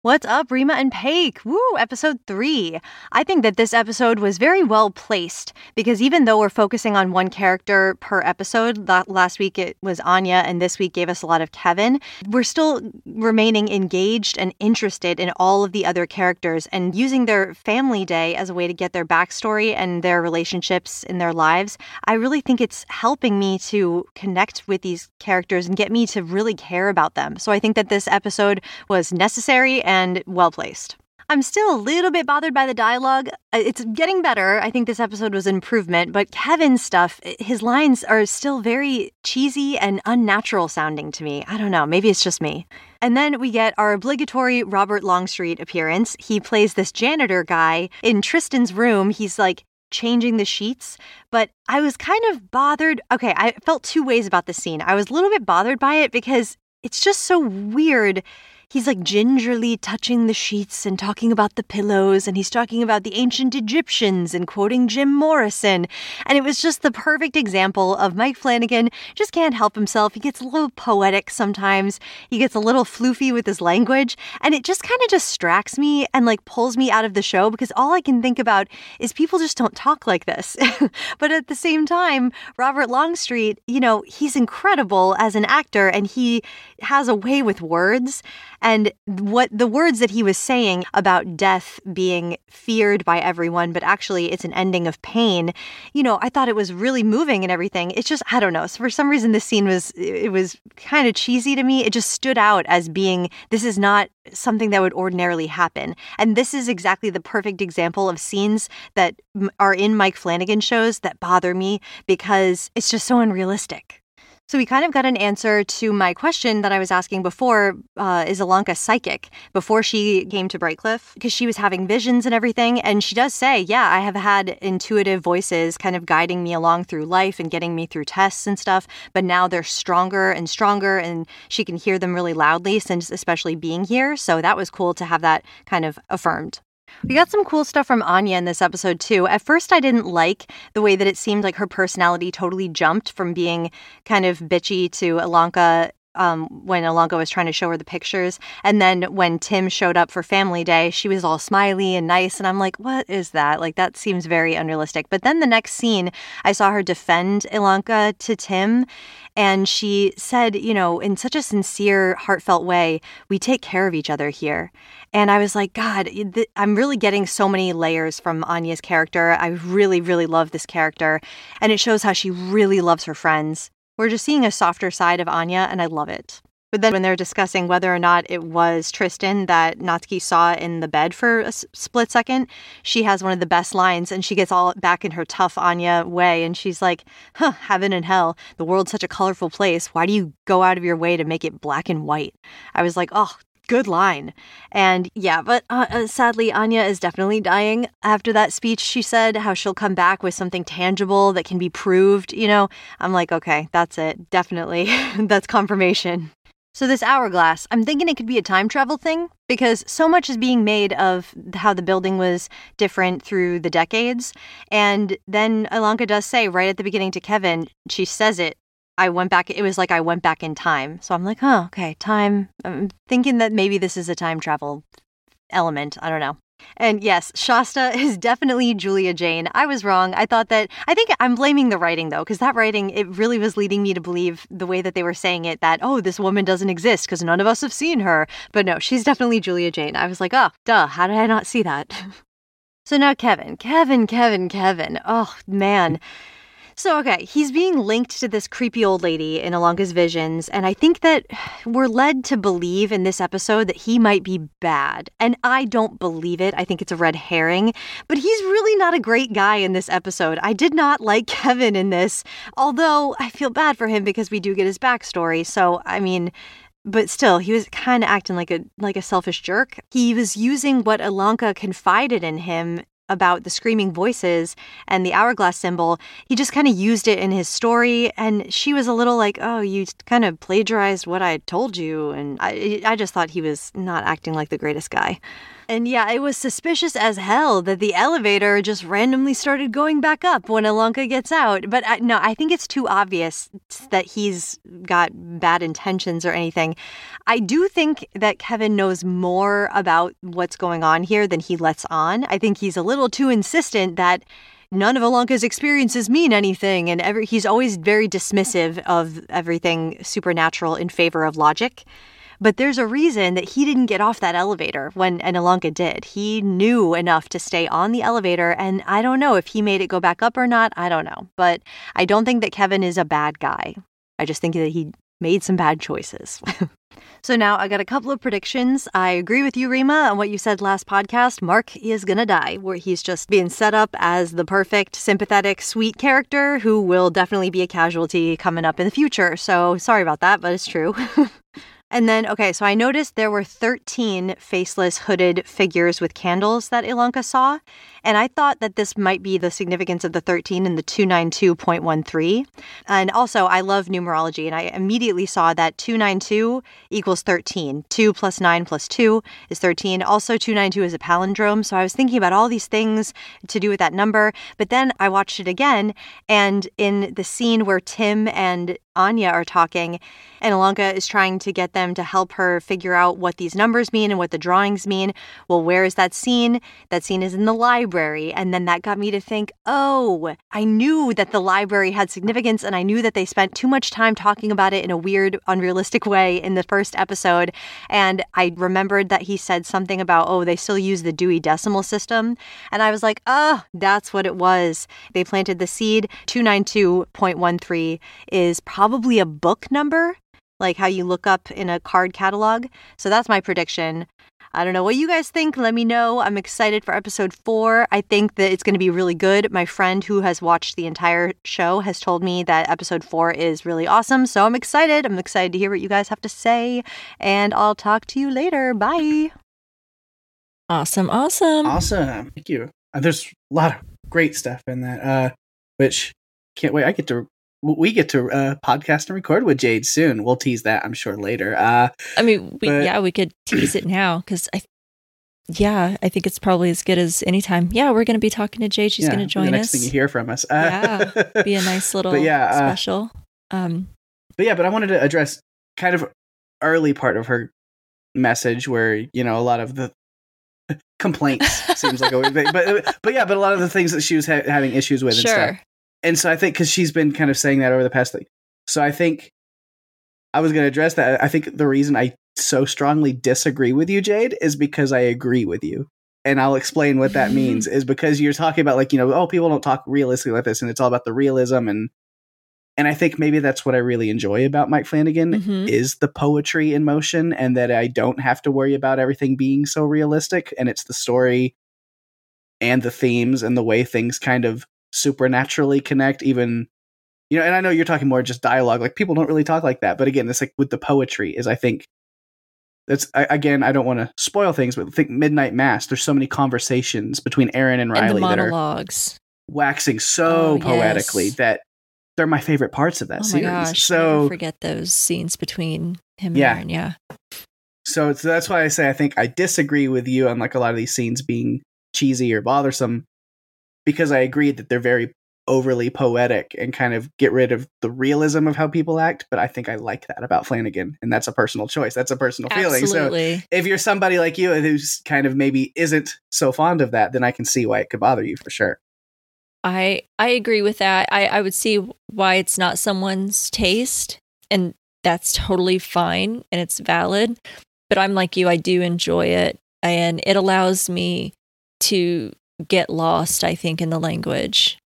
What's up, Rima and Paik? Woo, episode three. I think that this episode was very well placed because even though we're focusing on one character per episode, last week it was Anya and this week gave us a lot of Kevin, we're still remaining engaged and interested in all of the other characters and using their family day as a way to get their backstory and their relationships in their lives. I really think it's helping me to connect with these characters and get me to really care about them. So I think that this episode was necessary and well placed. I'm still a little bit bothered by the dialogue. Uh, it's getting better. I think this episode was an improvement, but Kevin's stuff, his lines are still very cheesy and unnatural sounding to me. I don't know. Maybe it's just me. And then we get our obligatory Robert Longstreet appearance. He plays this janitor guy in Tristan's room. He's like changing the sheets, but I was kind of bothered. Okay, I felt two ways about the scene. I was a little bit bothered by it because it's just so weird he's like gingerly touching the sheets and talking about the pillows and he's talking about the ancient Egyptians and quoting Jim Morrison. And it was just the perfect example of Mike Flanagan just can't help himself. He gets a little poetic sometimes. He gets a little floofy with his language and it just kind of distracts me and like pulls me out of the show because all I can think about is people just don't talk like this. but at the same time, Robert Longstreet, you know, he's incredible as an actor and he has a way with words and what the words that he was saying about death being feared by everyone, but actually it's an ending of pain, you know, I thought it was really moving and everything. It's just, I don't know. So for some reason, this scene was, it was kind of cheesy to me. It just stood out as being, this is not something that would ordinarily happen. And this is exactly the perfect example of scenes that are in Mike Flanagan shows that bother me because it's just so unrealistic. So we kind of got an answer to my question that I was asking before uh, is Ilonka psychic before she came to Brightcliffe? Because she was having visions and everything. And she does say, yeah, I have had intuitive voices kind of guiding me along through life and getting me through tests and stuff. But now they're stronger and stronger and she can hear them really loudly since especially being here. So that was cool to have that kind of affirmed. We got some cool stuff from Anya in this episode, too. At first, I didn't like the way that it seemed like her personality totally jumped from being kind of bitchy to Ilonka um, when Ilonka was trying to show her the pictures. And then when Tim showed up for family day, she was all smiley and nice. And I'm like, what is that? Like, that seems very unrealistic. But then the next scene, I saw her defend Ilonka to Tim. And she said, you know, in such a sincere, heartfelt way, we take care of each other here. And I was like, God, th- I'm really getting so many layers from Anya's character. I really, really love this character. And it shows how she really loves her friends. We're just seeing a softer side of Anya, and I love it. But then when they're discussing whether or not it was Tristan that Natsuki saw in the bed for a split second, she has one of the best lines and she gets all back in her tough Anya way. And she's like, huh, heaven and hell, the world's such a colorful place. Why do you go out of your way to make it black and white? I was like, oh, good line. And yeah, but uh, uh, sadly, Anya is definitely dying. After that speech, she said how she'll come back with something tangible that can be proved. You know, I'm like, okay, that's it. Definitely. that's confirmation. So, this hourglass, I'm thinking it could be a time travel thing because so much is being made of how the building was different through the decades. And then Ilonka does say right at the beginning to Kevin, she says it I went back, it was like I went back in time. So I'm like, oh, okay, time. I'm thinking that maybe this is a time travel element. I don't know. And yes, Shasta is definitely Julia Jayne. I was wrong. I thought that, I think I'm blaming the writing though, because that writing, it really was leading me to believe the way that they were saying it that, oh, this woman doesn't exist because none of us have seen her. But no, she's definitely Julia Jayne. I was like, oh, duh, how did I not see that? so now Kevin, Kevin, Kevin, Kevin. Oh, man. So, okay, he's being linked to this creepy old lady in Ilonka's visions, and I think that we're led to believe in this episode that he might be bad. And I don't believe it. I think it's a red herring, but he's really not a great guy in this episode. I did not like Kevin in this, although I feel bad for him because we do get his backstory. So, I mean, but still he was kind of acting like a like a selfish jerk he was using what Ilonka confided in him about the screaming voices and the hourglass symbol, he just kind of used it in his story. And she was a little like, oh, you kind of plagiarized what I told you. And I, I just thought he was not acting like the greatest guy. And yeah, it was suspicious as hell that the elevator just randomly started going back up when Ilonka gets out. But I, no, I think it's too obvious that he's got bad intentions or anything. I do think that Kevin knows more about what's going on here than he lets on. I think he's a little too insistent that none of Ilonka's experiences mean anything, and every, he's always very dismissive of everything supernatural in favor of logic. But there's a reason that he didn't get off that elevator when and Ilonka did. He knew enough to stay on the elevator, and I don't know if he made it go back up or not. I don't know. But I don't think that Kevin is a bad guy. I just think that he made some bad choices. so now I got a couple of predictions. I agree with you, Rima, on what you said last podcast. Mark is gonna die, where he's just being set up as the perfect, sympathetic, sweet character who will definitely be a casualty coming up in the future. So sorry about that, but it's true. And then, okay, so I noticed there were 13 faceless hooded figures with candles that Ilonka saw. And I thought that this might be the significance of the 13 in the 292.13. And also, I love numerology, and I immediately saw that 292 equals 13. 2 plus 9 plus 2 is 13. Also, 292 is a palindrome. So I was thinking about all these things to do with that number. But then I watched it again, and in the scene where Tim and Anya are talking, and Ilonka is trying to get them to help her figure out what these numbers mean and what the drawings mean. Well, where is that scene? That scene is in the library. And then that got me to think, oh, I knew that the library had significance, and I knew that they spent too much time talking about it in a weird, unrealistic way in the first episode. And I remembered that he said something about, oh, they still use the Dewey Decimal System. And I was like, oh, that's what it was. They planted the seed. 292.13 is probably a book number like how you look up in a card catalog. So that's my prediction. I don't know what you guys think. Let me know. I'm excited for episode four. I think that it's going to be really good. My friend who has watched the entire show has told me that episode four is really awesome. So I'm excited. I'm excited to hear what you guys have to say. And I'll talk to you later. Bye. Awesome. Awesome. Awesome. Thank you. Uh, there's a lot of great stuff in that, uh, which can't wait. I get to we get to uh, podcast and record with Jade soon. We'll tease that, I'm sure, later. Uh, I mean, we, but, yeah, we could tease it now because I, yeah, I think it's probably as good as any time. Yeah, we're going to be talking to Jade. She's yeah, going to join the next us. Thing you hear from us, uh, yeah, be a nice little yeah, uh, special. Um, but yeah, but I wanted to address kind of early part of her message where you know a lot of the complaints seems like a weird thing, but but yeah, but a lot of the things that she was ha- having issues with sure. and stuff and so I think because she's been kind of saying that over the past, like, so I think I was going to address that. I think the reason I so strongly disagree with you, Jade, is because I agree with you, and I'll explain what that means. Is because you're talking about like you know, oh, people don't talk realistically like this, and it's all about the realism and. And I think maybe that's what I really enjoy about Mike Flanagan mm-hmm. is the poetry in motion and that I don't have to worry about everything being so realistic and it's the story and the themes and the way things kind of supernaturally connect even you know and i know you're talking more just dialogue like people don't really talk like that but again it's like with the poetry is i think that's I, again i don't want to spoil things but think midnight mass there's so many conversations between erin and riley and monologues waxing so oh, poetically yes. that they're my favorite parts of that oh series gosh, so forget those scenes between him and yeah. erin yeah so, so that's why i say i think i disagree with you on like a lot of these scenes being cheesy or bothersome because I agree that they're very overly poetic and kind of get rid of the realism of how people act. But I think I like that about Flanagan, and that's a personal choice. That's a personal Absolutely. feeling. So if you're somebody like you who's kind of maybe isn't so fond of that, then I can see why it could bother you for sure. I I agree with that. I, I would see why it's not someone's taste, and that's totally fine and it's valid. But I'm like you, I do enjoy it, and it allows me to get lost, I think, in the language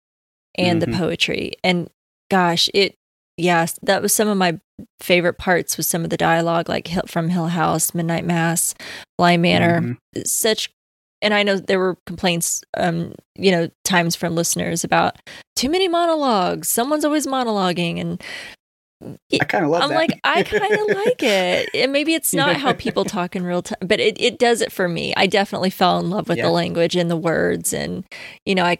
and mm-hmm. the poetry. And gosh, it, yes, that was some of my favorite parts with some of the dialogue, like from Hill House, Midnight Mass, Bly Manor. Mm-hmm. Such, and I know there were complaints, um, you know, times from listeners about too many monologues. Someone's always monologuing, and I kind of love I'm that. like, I kind of like it. And maybe it's not how people talk in real time, but it, it does it for me. I definitely fell in love with yeah. the language and the words. And, you know, I,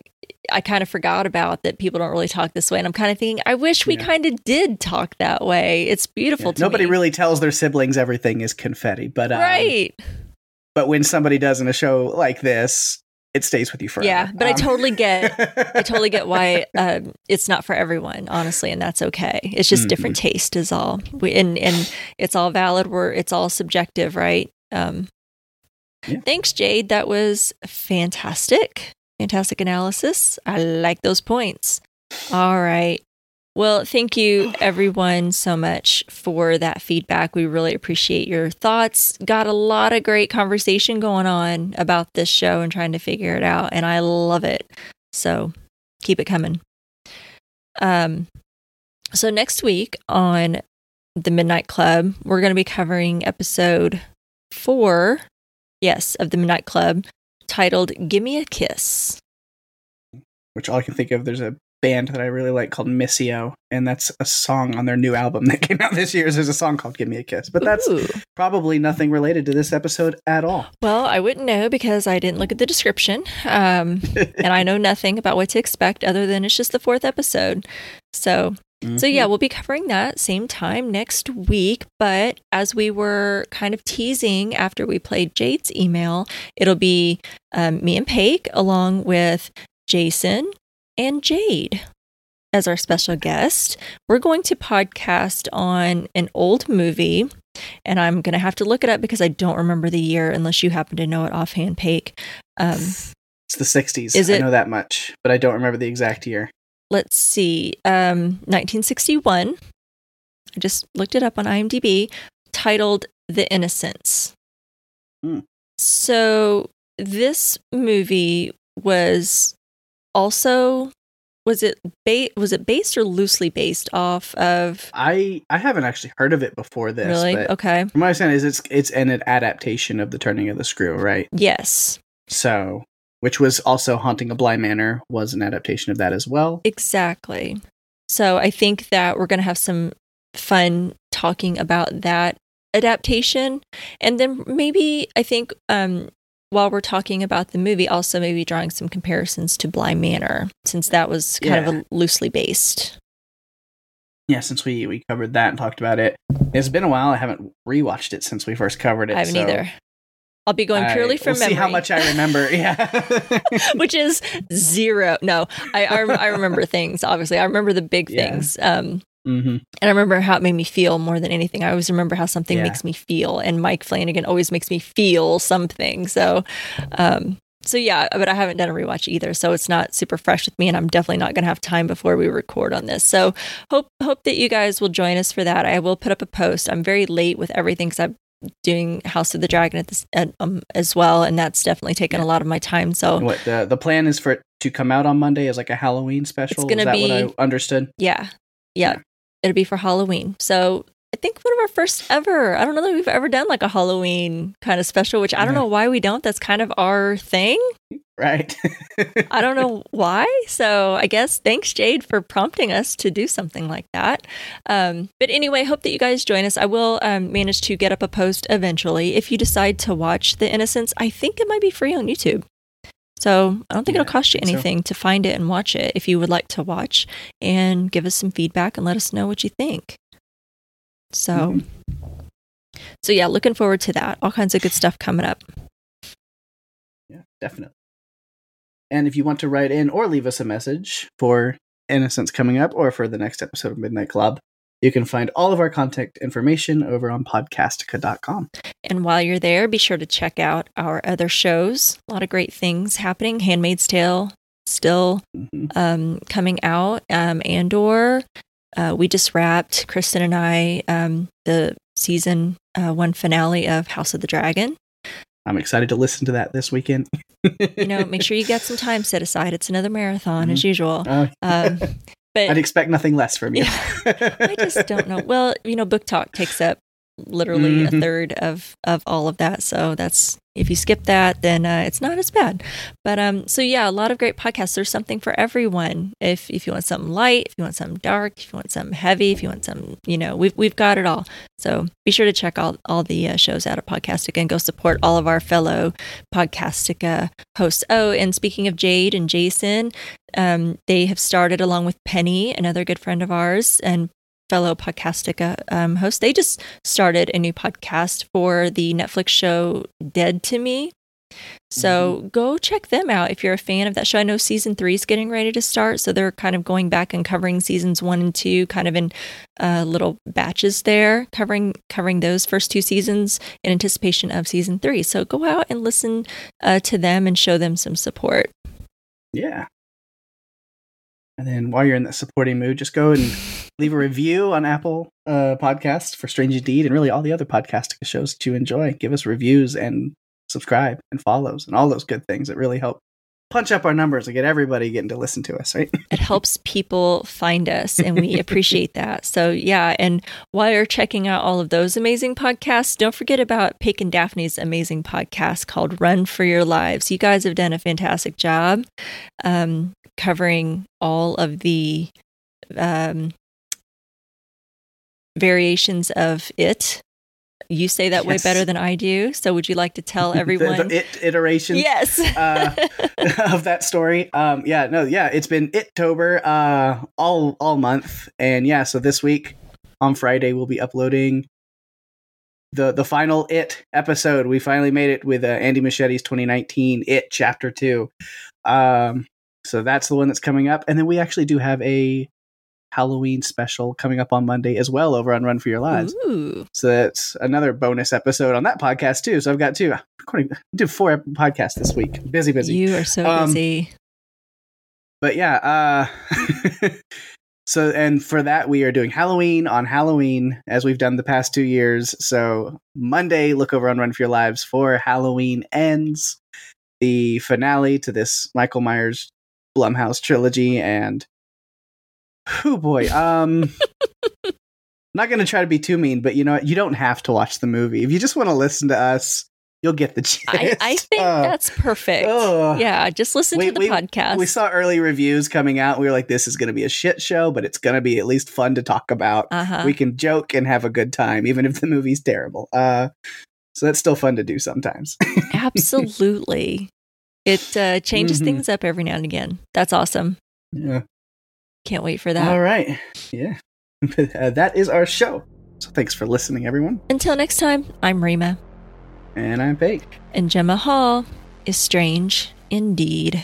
I kind of forgot about that people don't really talk this way. And I'm kind of thinking, I wish we yeah. kind of did talk that way. It's beautiful yeah. Nobody me. really tells their siblings everything is confetti, but. Um, right. but when somebody does in a show like this, it stays with you forever. Yeah, but I Um, totally get I totally get why um, it's not for everyone, honestly, and that's okay. It's just different taste, is all. We, and and it's all valid. We're it's all subjective, right? Um, Yeah. Thanks, Jade. That was fantastic, fantastic analysis. I like those points. All right. Well, thank you everyone so much for that feedback. We really appreciate your thoughts. Got a lot of great conversation going on about this show and trying to figure it out, and I love it. So keep it coming. Um, so next week on the Midnight Club, we're going to be covering episode four, yes, of the Midnight Club, titled "Give Me a Kiss." which all I can think of, there's a band that I really like called Missio, and that's a song on their new album that came out this year. There's a song called "Give Me a Kiss," but that's Ooh. probably nothing related to this episode at all. Well, I wouldn't know because I didn't look at the description. Um, and I know nothing about what to expect other than it's just the fourth episode. So, so yeah, we'll be covering that same time next week. But as we were kind of teasing after we played Jade's email, it'll be um, me and Paige along with Jason and Jade as our special guest. We're going to podcast on an old movie and I'm going to have to look it up because I don't remember the year unless you happen to know it offhand, Paige. Um, It's the 60s. Is I it- know that much, but I don't remember the exact year. let's see, um, 1961. I just looked it up on IMDb, titled The Innocents. Hmm. So this movie was also was it ba- was it based or loosely based off of I I haven't actually heard of it before this. really okay From what I understand, is it's it's an adaptation of the Turning of the Screw, right? yes So, which was also Haunting of Bly Manor was an adaptation of that as well. Exactly. So I think that we're going to have some fun talking about that adaptation. And then maybe I think um, while we're talking about the movie, also maybe drawing some comparisons to Bly Manor, since that was kind of Yeah. a loosely based. Yeah, since we we covered that and talked about it, it's been a while. I haven't rewatched it since we first covered it. I haven't so either. I'll be going purely I- from we'll memory. See how much I remember. Yeah. which is zero. No, I, I, I remember things, obviously. I remember the big Yeah. things. Um, hmm And I remember how it made me feel more than anything. I always remember how something Yeah. makes me feel, and Mike Flanagan always makes me feel something. So, um, so yeah, but I haven't done a rewatch either, so it's not super fresh with me, and I'm definitely not going to have time before we record on this. So, hope hope that you guys will join us for that. I will put up a post. I'm very late with everything because I'm doing House of the Dragon at this at, um, as well, and that's definitely taken a lot of my time. So, What the the plan is for it to come out on Monday as like a Halloween special. gonna is that be- what I understood? Yeah. Yeah. It'll be for Halloween. So I think one of our first ever. I don't know that we've ever done like a Halloween kind of special, which I don't Yeah. know why we don't. That's kind of our thing. Right. I don't know why. So I guess thanks, Jade, for prompting us to do something like that. Um, but anyway, hope that you guys join us. I will um, manage to get up a post eventually. If you decide to watch The Innocents, I think it might be free on YouTube. So I don't think Yeah, it'll cost you I think so. anything to find it and watch it if you would like to watch and give us some feedback and let us know what you think. So, Mm-hmm. so yeah, looking forward to that. All kinds of good stuff coming up. Yeah, definitely. And if you want to write in or leave us a message for Innocence coming up or for the next episode of Midnight Club, you can find all of our contact information over on podcastica.com. And while you're there, be sure to check out our other shows. A lot of great things happening. Handmaid's Tale still Mhm. um, coming out. Um, Andor, uh, we just wrapped, Kristen and I, um, the season uh, one finale of House of the Dragon. I'm excited to listen to that this weekend. You know, make sure you get some time set aside. It's another marathon as usual. Oh, Um, but I'd expect nothing less from you. I just don't know. Well, you know, book talk takes up literally a Mhm. third of of all of that. So that's if you skip that, then uh, it's not as bad. But um, so yeah, a lot of great podcasts. There's something for everyone. If if you want something light, if you want something dark, if you want something heavy, if you want some, you know, we've we've got it all. So be sure to check all all the uh, shows out of Podcastica and go support all of our fellow Podcastica hosts. Oh, and speaking of Jade and Jason, um, they have started along with Penny, another good friend of ours and fellow Podcastica um, hosts. They just started a new podcast for the Netflix show Dead to Me. So mm-hmm. go check them out if you're a fan of that show. I know season three is getting ready to start, so they're kind of going back and covering seasons one and two, kind of in uh, little batches there, covering covering those first two seasons in anticipation of season three. So go out and listen uh, to them and show them some support. Yeah. And then while you're in that supporting mood, just go and leave a review on Apple uh, Podcasts for Strange Indeed and really all the other podcast shows that you enjoy. Give us reviews and subscribe and follows and all those good things that really help punch up our numbers and get everybody getting to listen to us, right? it helps people find us and we appreciate that. So, yeah. And while you're checking out all of those amazing podcasts, don't forget about Paige and Daphne's amazing podcast called Run for Your Lives. You guys have done a fantastic job um, covering all of the um, variations of it you say that yes. way better than I do. So would you like to tell everyone the, the it iteration? Yes. uh, of that story. Um, yeah, no, yeah, it's been Ittober uh, all all month, and yeah, so this week on Friday we'll be uploading the the final It episode. We finally made it with uh, Andy Muschietti's 2019 It Chapter Two. Um, so that's the one that's coming up, and then we actually do have a Halloween special coming up on Monday as well over on Run for Your Lives. Ooh. So that's another bonus episode on that podcast too. So I've got two. I did four podcasts this week. Busy, busy. You are so um, busy. But yeah, uh, so and for that we are doing Halloween on Halloween as we've done the past two years. So Monday, look over on Run for Your Lives for Halloween ends, the finale to this Michael Myers Blumhouse trilogy, and Oh boy. Um not going to try to be too mean, but you know what? You don't have to watch the movie. If you just want to listen to us, you'll get the gist. I, I think uh, that's perfect. Uh, yeah, just listen we, to the we, podcast. We saw early reviews coming out. We were like, this is going to be a shit show, but it's going to be at least fun to talk about. Uh-huh. We can joke and have a good time, even if the movie's terrible. Uh, so that's still fun to do sometimes. Absolutely. It uh, changes mm-hmm. things up every now and again. That's awesome. Yeah. Can't wait for that. All right. Yeah. uh, that is our show. So thanks for listening, everyone. Until next time, I'm Rima. And I'm Paige. And Gemma Hall is strange indeed.